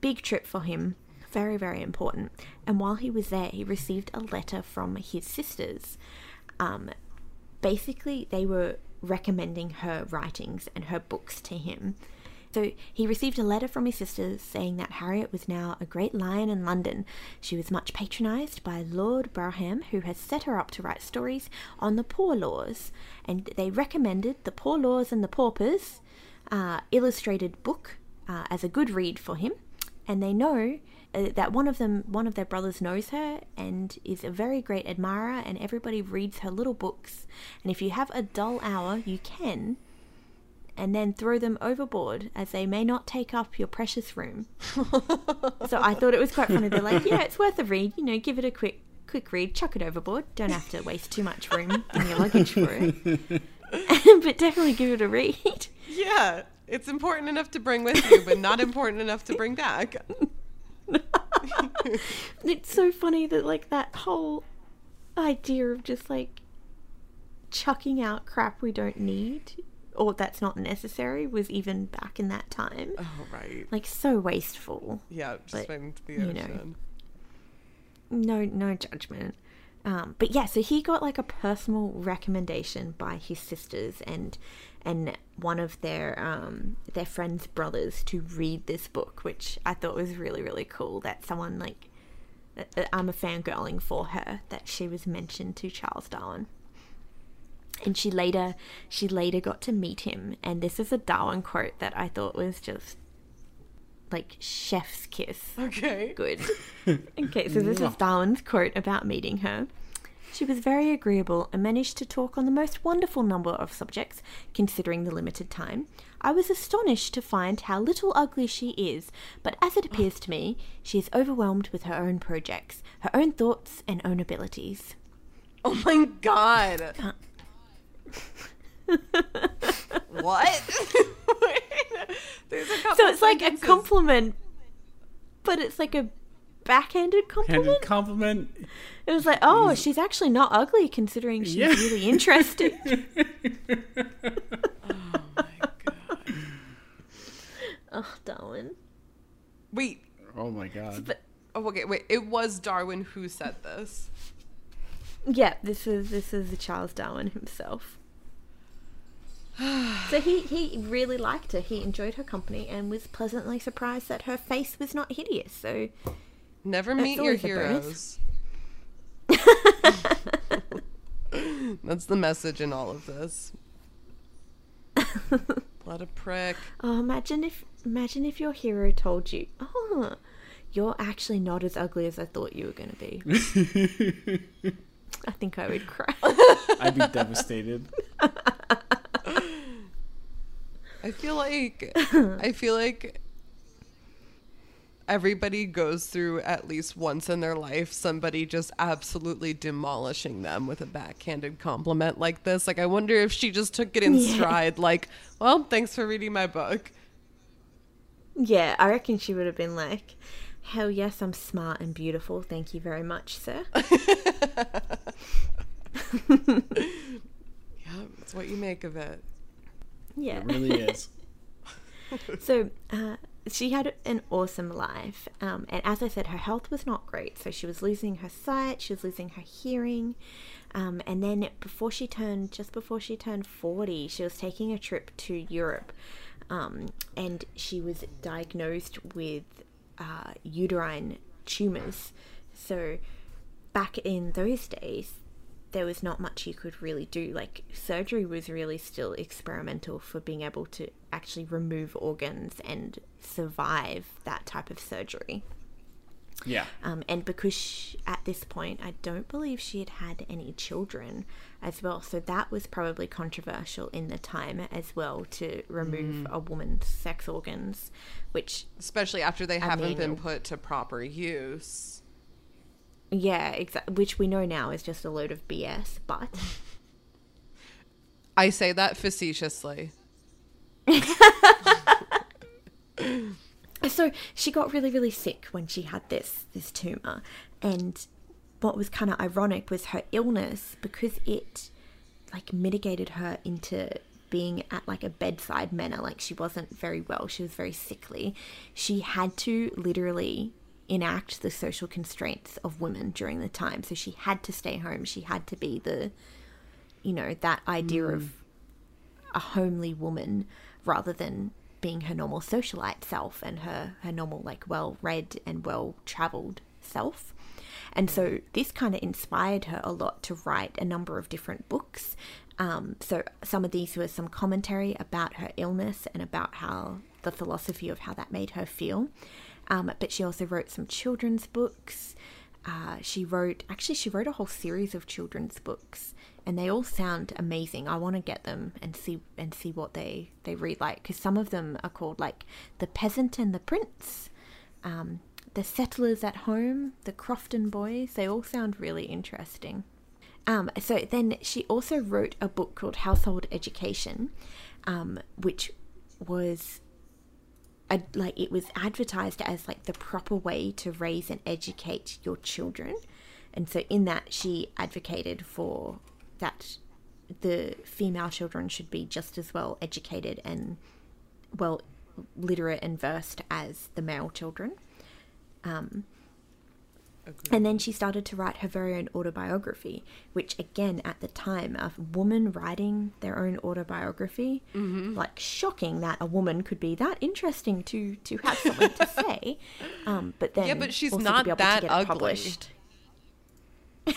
big trip for him. Very very important. And while he was there he received a letter from his sisters. Um, basically they were recommending her writings and her books to him so he received a letter from his sisters saying that Harriet was now a great lion in London. She was much patronised by Lord Brougham, who has set her up to write stories on the poor laws, and they recommended The Poor Laws and the Paupers uh, illustrated book uh, as a good read for him, and they know uh, that one of them, one of their brothers, knows her and is a very great admirer, and everybody reads her little books. And if you have a dull hour, you can, and then throw them overboard, as they may not take up your precious room. so I thought it was quite funny. They're like, yeah, it's worth a read. You know, give it a quick, quick read, chuck it overboard. Don't have to waste too much room in your luggage for it, but definitely give it a read. yeah it's important enough to bring with you but not important enough to bring back it's so funny that like that whole idea of just like chucking out crap we don't need or that's not necessary was even back in that time. oh right Like so wasteful. yeah just but, went into the you know. ocean No no judgment. Um, but yeah, so he got like a personal recommendation by his sisters and and one of their um, their friends' brothers to read this book, which I thought was really really cool. That someone like that- that I'm a fangirling for her that she was mentioned to Charles Darwin. And she later she later got to meet him, and this is a Darwin quote that I thought was just like chef's kiss okay good. Okay, so this is Darwin's quote about meeting her. She was very agreeable and managed to talk on the most wonderful number of subjects, considering the limited time. I was astonished to find how little ugly she is, but as it appears to me, she is overwhelmed with her own projects, her own thoughts, and own abilities. oh my god what there's a couple So it's like a compliment, but it's like a backhanded compliment. Handed compliment. It was like, oh, she's actually not ugly considering she's Yeah. really interesting. oh my god oh, Darwin. wait Oh my god. But oh okay wait it was darwin who said this yeah, this is this is Charles Darwin himself. so he he really liked her. He enjoyed her company and was pleasantly surprised that her face was not hideous. So Never meet your always a bonus. heroes. That's the message in all of this. What a prick. Oh, imagine if imagine if your hero told you, "Oh, you're actually not as ugly as I thought you were going to be." I think I would cry. I'd be devastated. I feel like I feel like everybody goes through at least once in their life somebody just absolutely demolishing them with a backhanded compliment like this. Like I wonder if she just took it in Yeah. stride like, "Well, thanks for reading my book." Yeah, I reckon she would have been like, "Hell yes, I'm smart and beautiful. Thank you very much, sir." Yeah, it's what you make of it. Yeah. It really is. So uh, she had an awesome life, um, and as I said, her health was not great. So she was losing her sight, she was losing her hearing, um, and then before she turned, just before she turned forty, she was taking a trip to Europe, um, and she was diagnosed with uh, uterine tumors. So back in those days, there was not much you could really do. Like surgery was really still experimental for being able to actually remove organs and survive that type of surgery. Yeah. Um, and because she, at this point, I don't believe she had had any children as well. So that was probably controversial in the time as well to remove a woman's sex organs, which Especially after they haven't mean- been put to proper use. Yeah, exa- which we know now is just a load of BS. But I say that facetiously. so she got really really sick when she had this this tumor and what was kind of ironic was her illness because it like mitigated her into being at like a bedside manner like she wasn't very well she was very sickly she had to literally enact the social constraints of women during the time. So she had to stay home. She had to be the you know that idea of a homely woman rather than being her normal socialite self and her her normal like well read and well traveled self. And so this kind of inspired her a lot to write a number of different books. Um, so some of these were some commentary about her illness and about how the philosophy of how that made her feel um, but she also wrote some children's books. Uh, she wrote actually she wrote a whole series of children's books and they all sound amazing. I want to get them and see and see what they they read like because some of them are called like the peasant and the prince um, the settlers at home the crofton boys they all sound really interesting. Um, so then she also wrote a book called household education um, which was like it was advertised as like the proper way to raise and educate your children. And so in that she advocated for that the female children should be just as well educated and well literate and versed as the male children. Um, and then she started to write her very own autobiography, which, again, at the time, a woman writing their own autobiography, like shocking that a woman could be that interesting to to have something to say. Um, but then, Yeah, but she's not be able to that get ugly. published.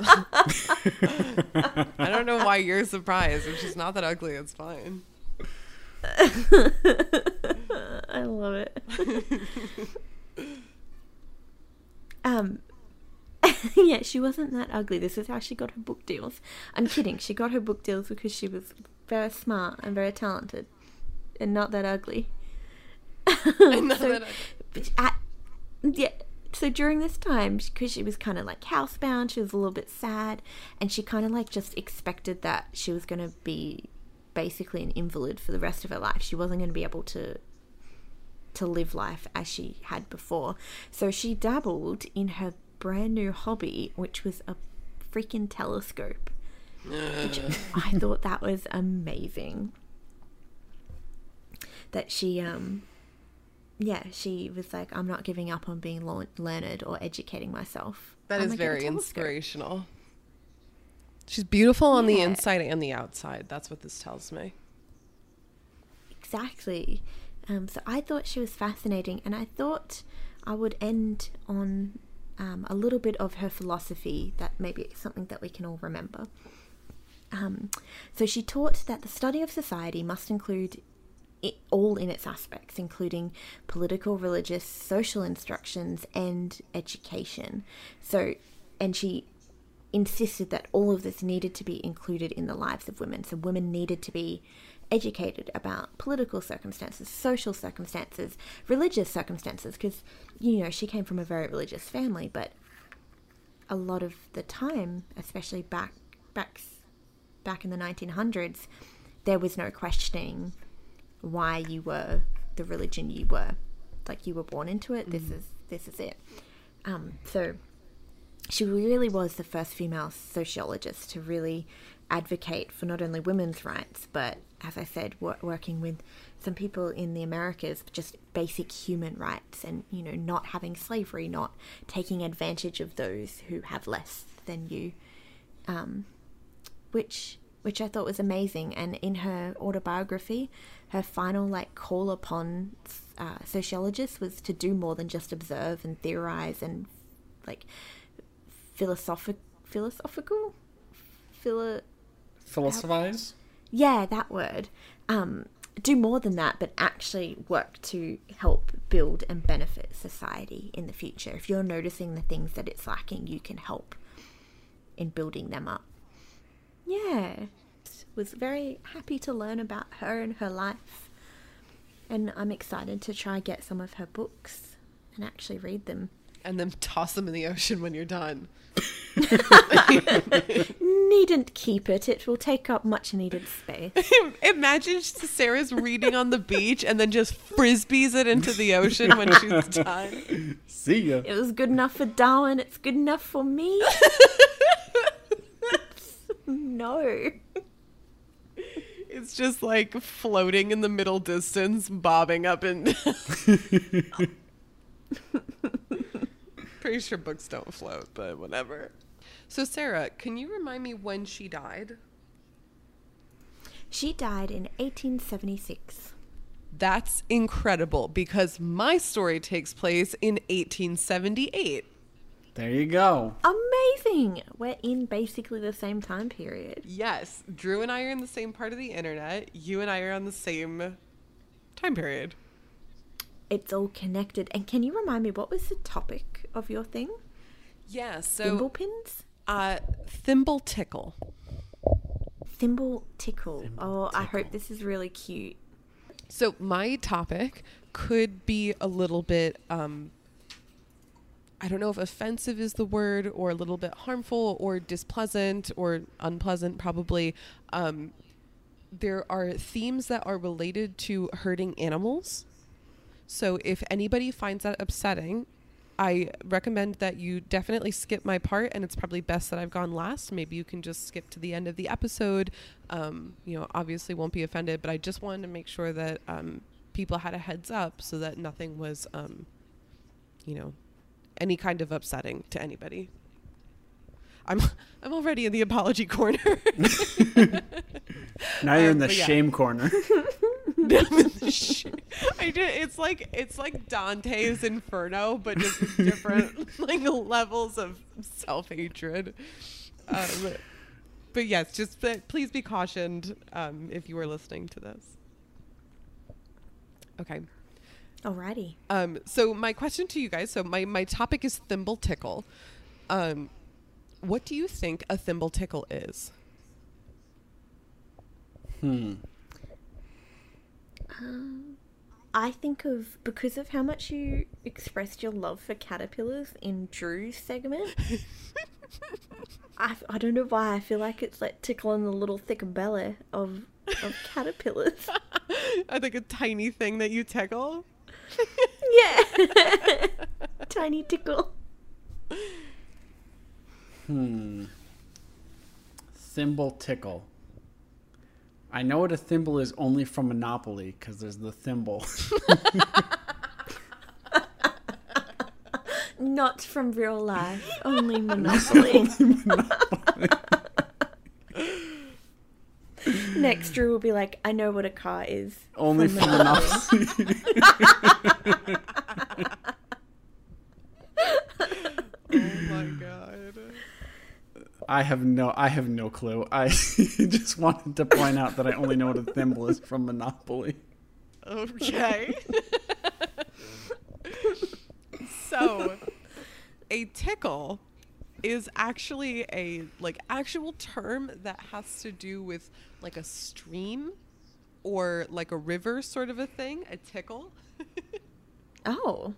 I don't know why you're surprised. If she's not that ugly, it's fine. I love it. Um, yeah, she wasn't that ugly. This is how she got her book deals. I'm kidding. She got her book deals because she was very smart and very talented, and not that ugly. And not So- that ugly. Yeah. So during this time, because she was kind of like housebound, she was a little bit sad, and she kind of like just expected that she was going to be basically an invalid for the rest of her life. She wasn't going to be able to to live life as she had before. So she dabbled in her brand new hobby, which was a freaking telescope. Which I thought that was amazing. That she um yeah, she was like, I'm not giving up on being learned or educating myself. That I'm is a very inspirational. She's beautiful on the inside and the outside. That's what this tells me. Exactly. Um, so I thought she was fascinating, and I thought I would end on um, a little bit of her philosophy that maybe it's something that we can all remember. Um, so she taught that the study of society must include it all in its aspects, including political, religious, social instructions, and education. So, and she insisted that all of this needed to be included in the lives of women. So, women needed to be educated about political circumstances, social circumstances, religious circumstances, because, you know, she came from a very religious family, but a lot of the time, especially back, back, back in the 1900s, there was no questioning why you were the religion you were. Like you were born into it. This is this is it. Um, so she really was the first female sociologist to really advocate for not only women's rights, but as I said, wor- working with some people in the Americas, just basic human rights and, you know, not having slavery, not taking advantage of those who have less than you, um, which which I thought was amazing. And in her autobiography, her final like call upon uh, sociologists was to do more than just observe and theorize and like philosophic philosophical philo Philosophize? Yeah that word um do more than that but actually work to help build and benefit society in the future. If you're noticing the things that it's lacking you can help in building them up. Yeah. Was very happy to learn about her and her life. And i'm excited to try get some of her books and actually read them And then toss them in the ocean when you're done. needn't keep it it will take up much needed space Imagine Sarah's reading on the beach and then just frisbees it into the ocean when she's done. See ya. it was good enough for darwin it's good enough for me no It's just like floating in the middle distance, bobbing up and. Pretty sure books don't float, but whatever. So, Sarah, can you remind me when she died? She died in 1876. That's incredible because my story takes place in 1878. There you go. Amazing! We're in basically the same time period. Yes, Drew and I are in the same part of the internet. You and I are on the same time period. It's all connected. And can you remind me what was the topic of your thing? Yeah, so Thimble pins? uh thimble tickle. Thimble tickle. Thimble oh, I hope this is really cute. So my topic could be a little bit um I don't know if offensive is the word or a little bit harmful or displeasant or unpleasant probably. Um there are themes that are related to hurting animals. So if anybody finds that upsetting, I recommend that you definitely skip my part, and it's probably best that I've gone last. Maybe you can just skip to the end of the episode. Um, you know, obviously won't be offended, but I just wanted to make sure that um, people had a heads up so that nothing was, um, you know, any kind of upsetting to anybody. I'm I'm already in the apology corner. Now you're in Um, the yeah. shame corner. I did. It's like it's like Dante's Inferno, but just different like levels of self hatred. Um, but yes, just please be cautioned um, if you are listening to this. Okay. Alrighty. Um, so my question to you guys. So my my topic is thimble tickle. Um, what do you think a thimble tickle is? hmm. Um, I think of because of how much you expressed your love for caterpillars in Drew's segment. I, I don't know why I feel like it's like tickling the little thick belly of of caterpillars. I think a tiny thing that you tickle. yeah, tiny tickle. Hmm. Thimble tickle. I know what a thimble is only from Monopoly because there's the thimble. Not from real life, only Monopoly. Next, Drew will be like, "I know what a car is." only from from Monopoly. Oh my god. I have no I have no clue. I just wanted to point out that I only know what a thimble is from Monopoly. Okay. so, a tickle is actually a like actual term that has to do with like a stream or like a river sort of a thing, a tickle. Oh,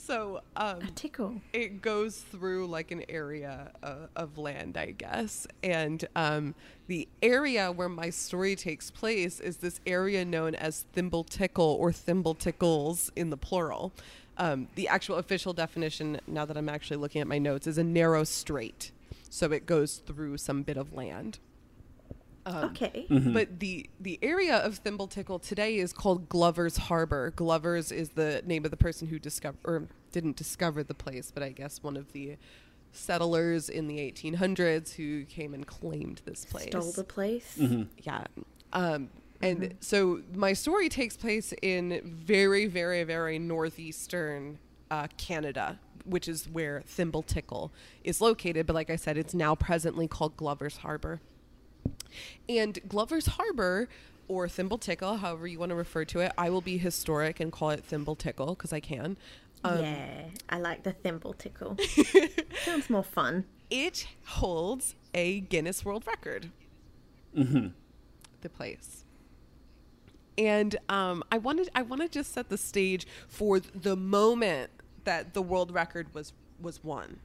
so um, a tickle. it goes through like an area uh, of land, I guess. And um, the area where my story takes place is this area known as Thimble Tickle or Thimble Tickles in the plural. Um, the actual official definition, now that I'm actually looking at my notes, is a narrow strait. So it goes through some bit of land. Um, Okay. But the the area of Thimble Tickle today is called Glover's Harbor. Glover's is the name of the person who discovered or didn't discover the place, but I guess one of the settlers in the 1800s who came and claimed this place. Stole the place. Yeah. Um, and so my story takes place in very, very, very northeastern uh, Canada, which is where Thimble Tickle is located. But like I said, it's now presently called Glover's Harbor. And Glover's Harbor, or Thimble Tickle, however you want to refer to it, I will be historic and call it Thimble Tickle because I can. Um, yeah, I like the thimble tickle. Sounds more fun. it holds a Guinness World Record. The place. And um, I wanted I want to just set the stage for the moment that the world record was was won.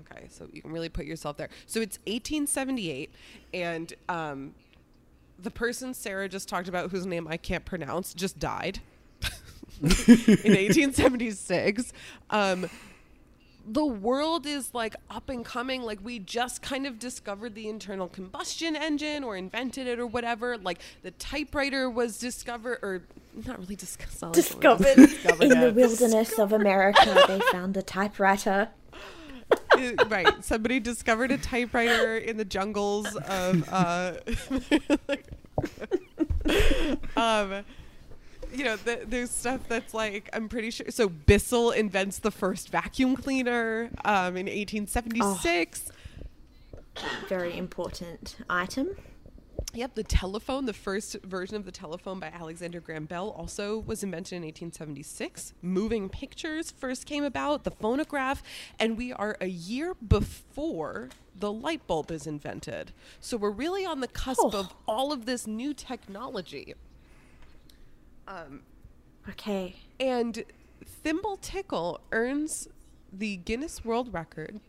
Okay, so you can really put yourself there. So it's 1878, and um, the person Sarah just talked about, whose name I can't pronounce, just died in 1876. Um, the world is like up and coming. Like we just kind of discovered the internal combustion engine or invented it or whatever. Like the typewriter was discovered or not really discovered. Discovered in the wilderness of America, they found a typewriter. Right. Somebody discovered a typewriter in the jungles of uh um you know, th- there's stuff that's like I'm pretty sure. So Bissell invents the first vacuum cleaner um, in 1876. Very important item. Yep, the telephone, the first version of the telephone by Alexander Graham Bell, also was invented in 1876. Moving pictures first came about, the phonograph, and we are a year before the light bulb is invented. So we're really on the cusp Oh. of all of this new technology. Um, okay. And Thimble Tickle earns the Guinness World Record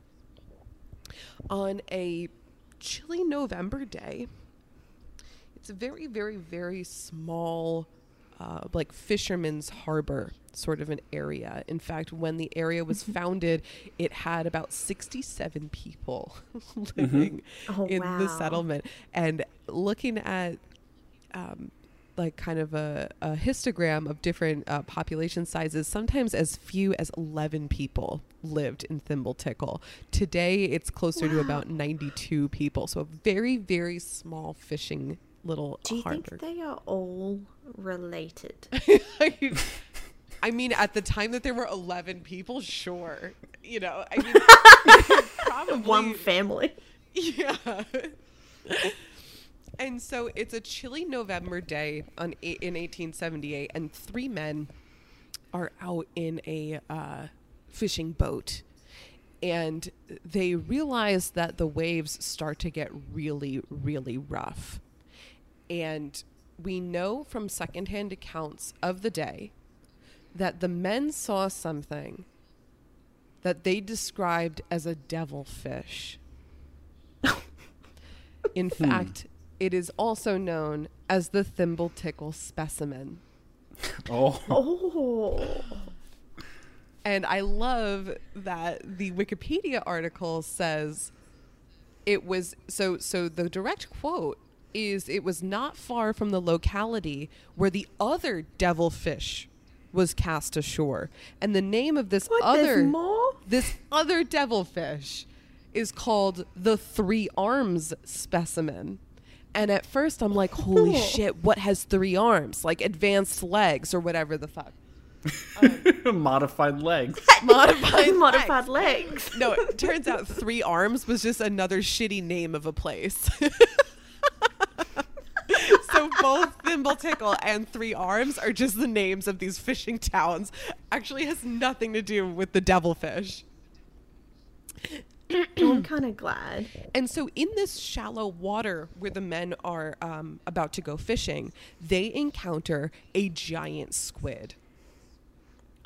on a chilly November day. It's a very, very, very small, uh, like fisherman's harbor sort of an area. In fact, when the area was founded, it had about 67 people living Oh, in the wow. settlement. And looking at um, like kind of a, a histogram of different uh, population sizes, sometimes as few as 11 people lived in Thimble Tickle. Today, it's closer to about 92 people. So a very, very small fishing little Do you harbor. think they are all related? I mean, at the time that there were 11 people, sure. You know, I mean, probably. One family. Yeah. and so it's a chilly November day on in 1878, and three men are out in a uh, fishing boat. And they realize that the waves start to get really, really rough. And we know from secondhand accounts of the day that the men saw something that they described as a devilfish. In hmm. fact, it is also known as the thimble tickle specimen. Oh, Oh. And I love that the Wikipedia article says it was so so the direct quote is it was not far from the locality where the other devilfish was cast ashore. And the name of this What? other There's more? this other devilfish is called the three arms specimen. And at first I'm like, holy shit, what has three arms? Like advanced legs or whatever the fuck. Um, modified legs. Modified Modified legs. legs. No, it turns out three arms was just another shitty name of a place. So both Thimble Tickle and Three Arms are just the names of these fishing towns. Actually has nothing to do with the devilfish. I'm kind of glad. And so, in this shallow water where the men are um, about to go fishing, they encounter a giant squid.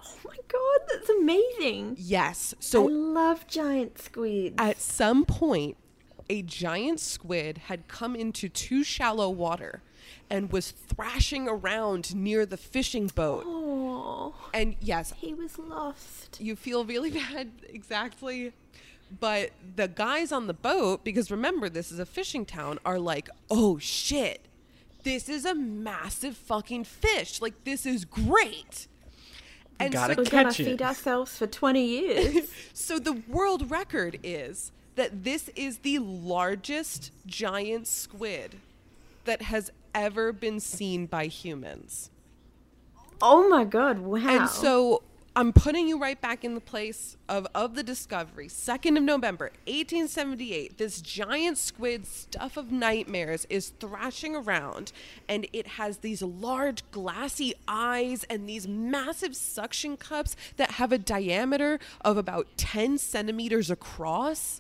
Oh my god, that's amazing. Yes. So I love giant squids. at some point, a giant squid had come into too shallow water and was thrashing around near the fishing boat. oh, And yes, he was lost. you feel really bad, exactly. But the guys on the boat, because remember, this is a fishing town, are like, oh shit, this is a massive fucking fish. Like, this is great. And gotta so, We're gonna Catch it. feed ourselves for 20 years. so the world record is that this is the largest giant squid that has ever been seen by humans. oh my god, wow. And so I'm putting you right back in the place of, of the discovery. 2nd of November, 1878, this giant squid, stuff of nightmares, is thrashing around and it has these large glassy eyes and these massive suction cups that have a diameter of about 10 centimeters across.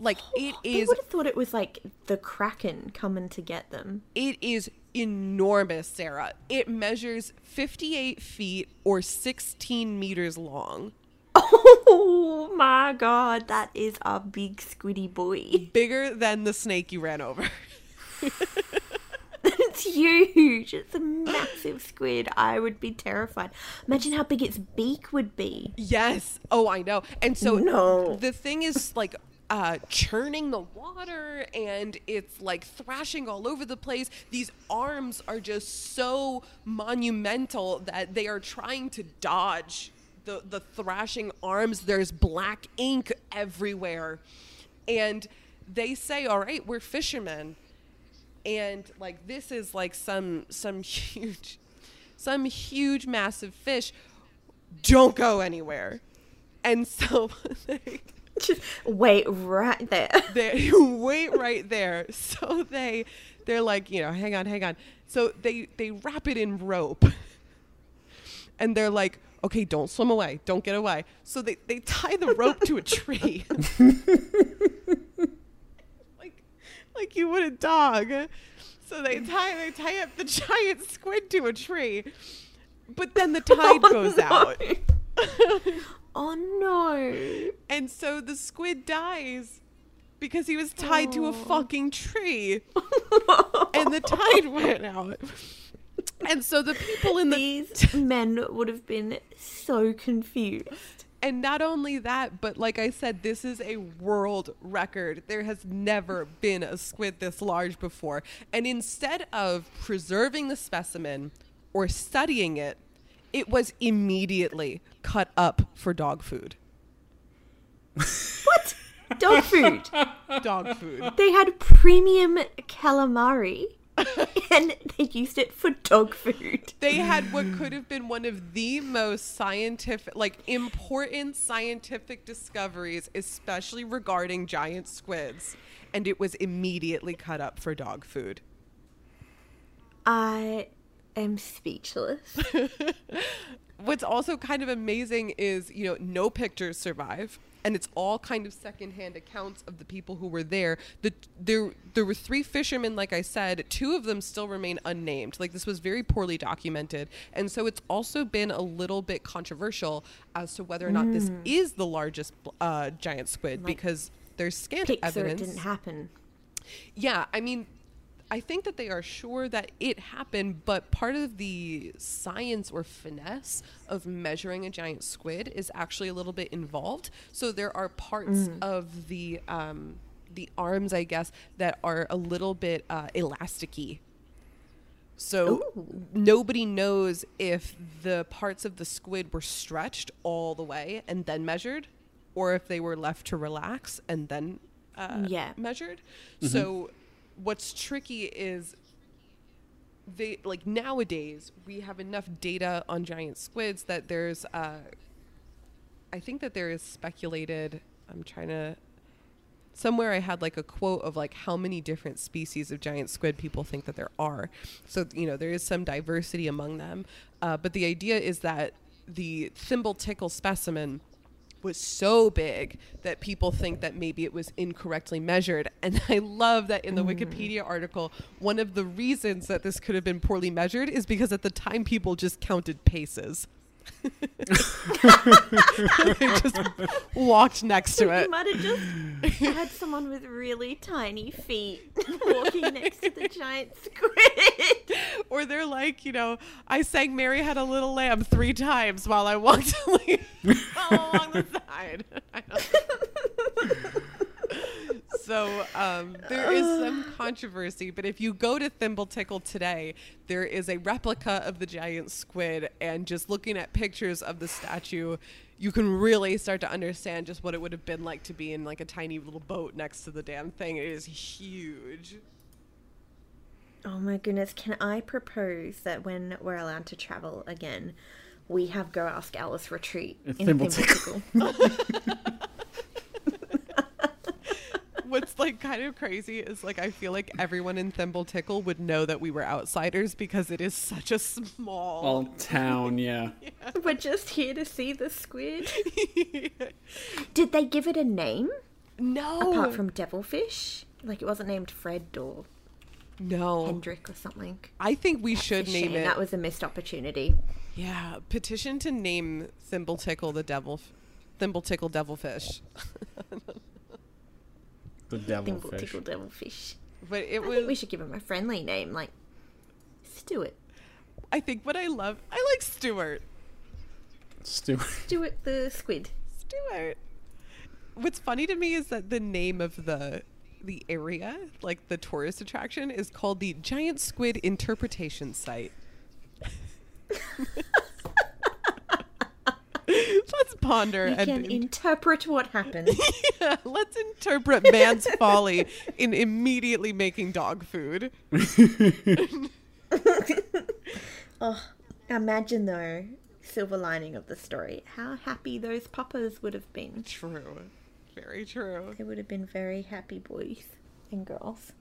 Like it is would have thought it was like the Kraken coming to get them. it is enormous, Sarah. It measures 58 feet or 16 meters long. Oh my god, that is a big squiddy boy. Bigger than the snake you ran over. it's huge. It's a massive squid. I would be terrified. Imagine how big its beak would be. yes. Oh, I know. And so No. the thing is like uh, churning the water and it's like thrashing all over the place. These arms are just so monumental that they are trying to dodge the, the thrashing arms. There's black ink everywhere. And they say, All right, we're fishermen. And like this is like some some huge some huge massive fish. Don't go anywhere. And so they Just wait right there. they wait right there. So they they're like you know hang on hang on. So they they wrap it in rope. And they're like okay don't swim away. Don't get away. So they they tie the rope to a tree. Like like you would a dog. So they tie they tie up the giant squid to a tree. But then the oh, tide goes out. Oh no. And so the squid dies because he was tied to a fucking tree. and the tide went out. And so the people in the These men would have been so confused. and not only that, but like I said, this is a world record. There has never been a squid this large before. And instead of preserving the specimen or studying it, it was immediately cut up for dog food. What? Dog food. Dog food. They had premium calamari and they used it for dog food. they had what could have been one of the most scientific like important scientific discoveries especially regarding giant squids and it was immediately cut up for dog food I am speechless. what's also kind of amazing is you know no pictures survive and it's all kind of secondhand accounts of the people who were there. The there there were three fishermen like i said. Two of them still remain unnamed. Like this was very poorly documented. And so it's also been a little bit controversial as to whether or not this is the largest uh, giant squid because there's scant evidence. it didn't happen. yeah, I mean, I think that they are sure that it happened, but part of the science or finesse of measuring a giant squid is actually a little bit involved. So there are parts of the um, the arms, I guess, that are a little bit uh, elasticy. So nobody knows if the parts of the squid were stretched all the way and then measured, or if they were left to relax and then uh, Yeah. measured. So what's tricky is they like nowadays we have enough data on giant squids that there's uh I think that there is speculated I'm trying to somewhere I had like a quote of like how many different species of giant squid people think that there are. So you know there is some diversity among them, uh, but the idea is that the thimble tickle specimen was so big that people think that maybe it was incorrectly measured. And I love that in the mm. Wikipedia article, one of the reasons that this could have been poorly measured is because at the time people just counted paces. they just walked next to it. You might have just had someone with really tiny feet walking next to the giant squid. Or they're like, you know, I sang Mary Had a Little Lamb three times while I walked like, along the side. So um, there is some controversy, but if you go to Thimble Tickle today, there is a replica of the giant squid, and just looking at pictures of the statue, you can really start to understand just what it would have been like to be in like a tiny little boat next to the damn thing. It is huge. Oh my goodness, can I propose that when we're allowed to travel again, we have Go Ask Alice retreat In in Thimble Thimble Tickle. Tickle? What's like kind of crazy is like I feel like everyone in Thimble Tickle would know that we were outsiders because it is such a small. All town, yeah. we're just here to see the squid. Did they give it a name no, apart from Devilfish? Like it wasn't named Fred or no. Hendrick or something. I think we should name shame. it. That was a missed opportunity. yeah, petition to name Thimble Tickle the devil, Thimble Tickle Devilfish. The Devilfish. Thimble devilfish. Tickle Devilfish. But it I think we should give him a friendly name, like Stuart. I think what I love. I like Stuart. Stuart. Stuart the squid. Stuart. What's funny to me is that the name of the the area, like the tourist attraction, is called the Giant Squid Interpretation Site. Let's ponder You and can interpret what happened. Yeah, let's interpret man's folly in immediately making dog food. Oh, imagine though, silver lining of the story, how happy those puppers would have been. True. Very true. They would have been very happy boys and girls.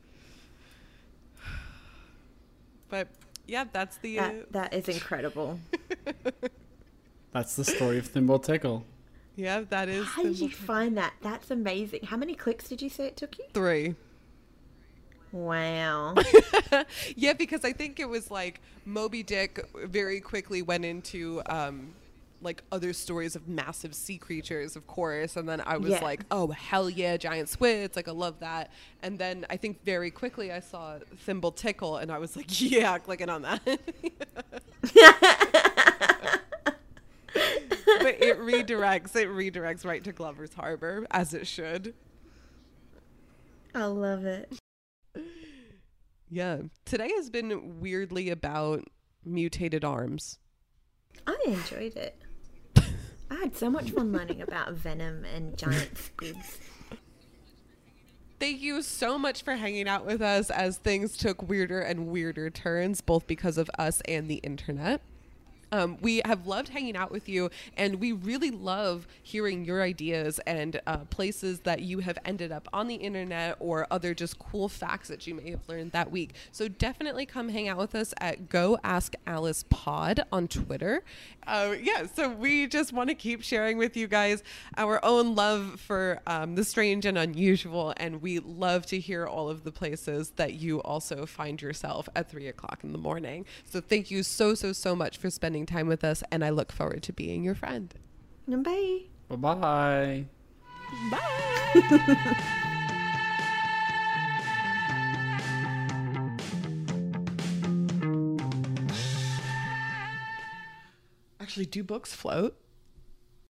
But yeah, that's the uh, That that is incredible. That's the story of Thimble Tickle. yeah, that is How did you Thimble- find that? That's amazing. How many clicks did you say it took you? three. Wow. yeah, because I think it was like Moby Dick very quickly went into um, like other stories of massive sea creatures, of course, and then I was Yeah. like, oh hell yeah, giant squids! Like I love that. And then I think very quickly I saw Thimble Tickle, and I was like, yeah, clicking on that. but it redirects. It redirects right to Glover's Harbor as it should. I love it. Yeah. Today has been weirdly about mutated arms. I enjoyed it. Had so much fun learning about venom and giant squids. Thank you so much for hanging out with us as things took weirder and weirder turns, both because of us and the internet. Um, we have loved hanging out with you, and we really love hearing your ideas and uh, places that you have ended up on the internet or other just cool facts that you may have learned that week. So definitely come hang out with us at Go Ask Alice Pod on Twitter. Uh, yeah, so we just want to keep sharing with you guys our own love for um, the strange and unusual, and we love to hear all of the places that you also find yourself at three o'clock in the morning. So thank you so so so much for spending time with us, and I look forward to being your friend. Bye. Bye bye. Bye. Actually, do books float?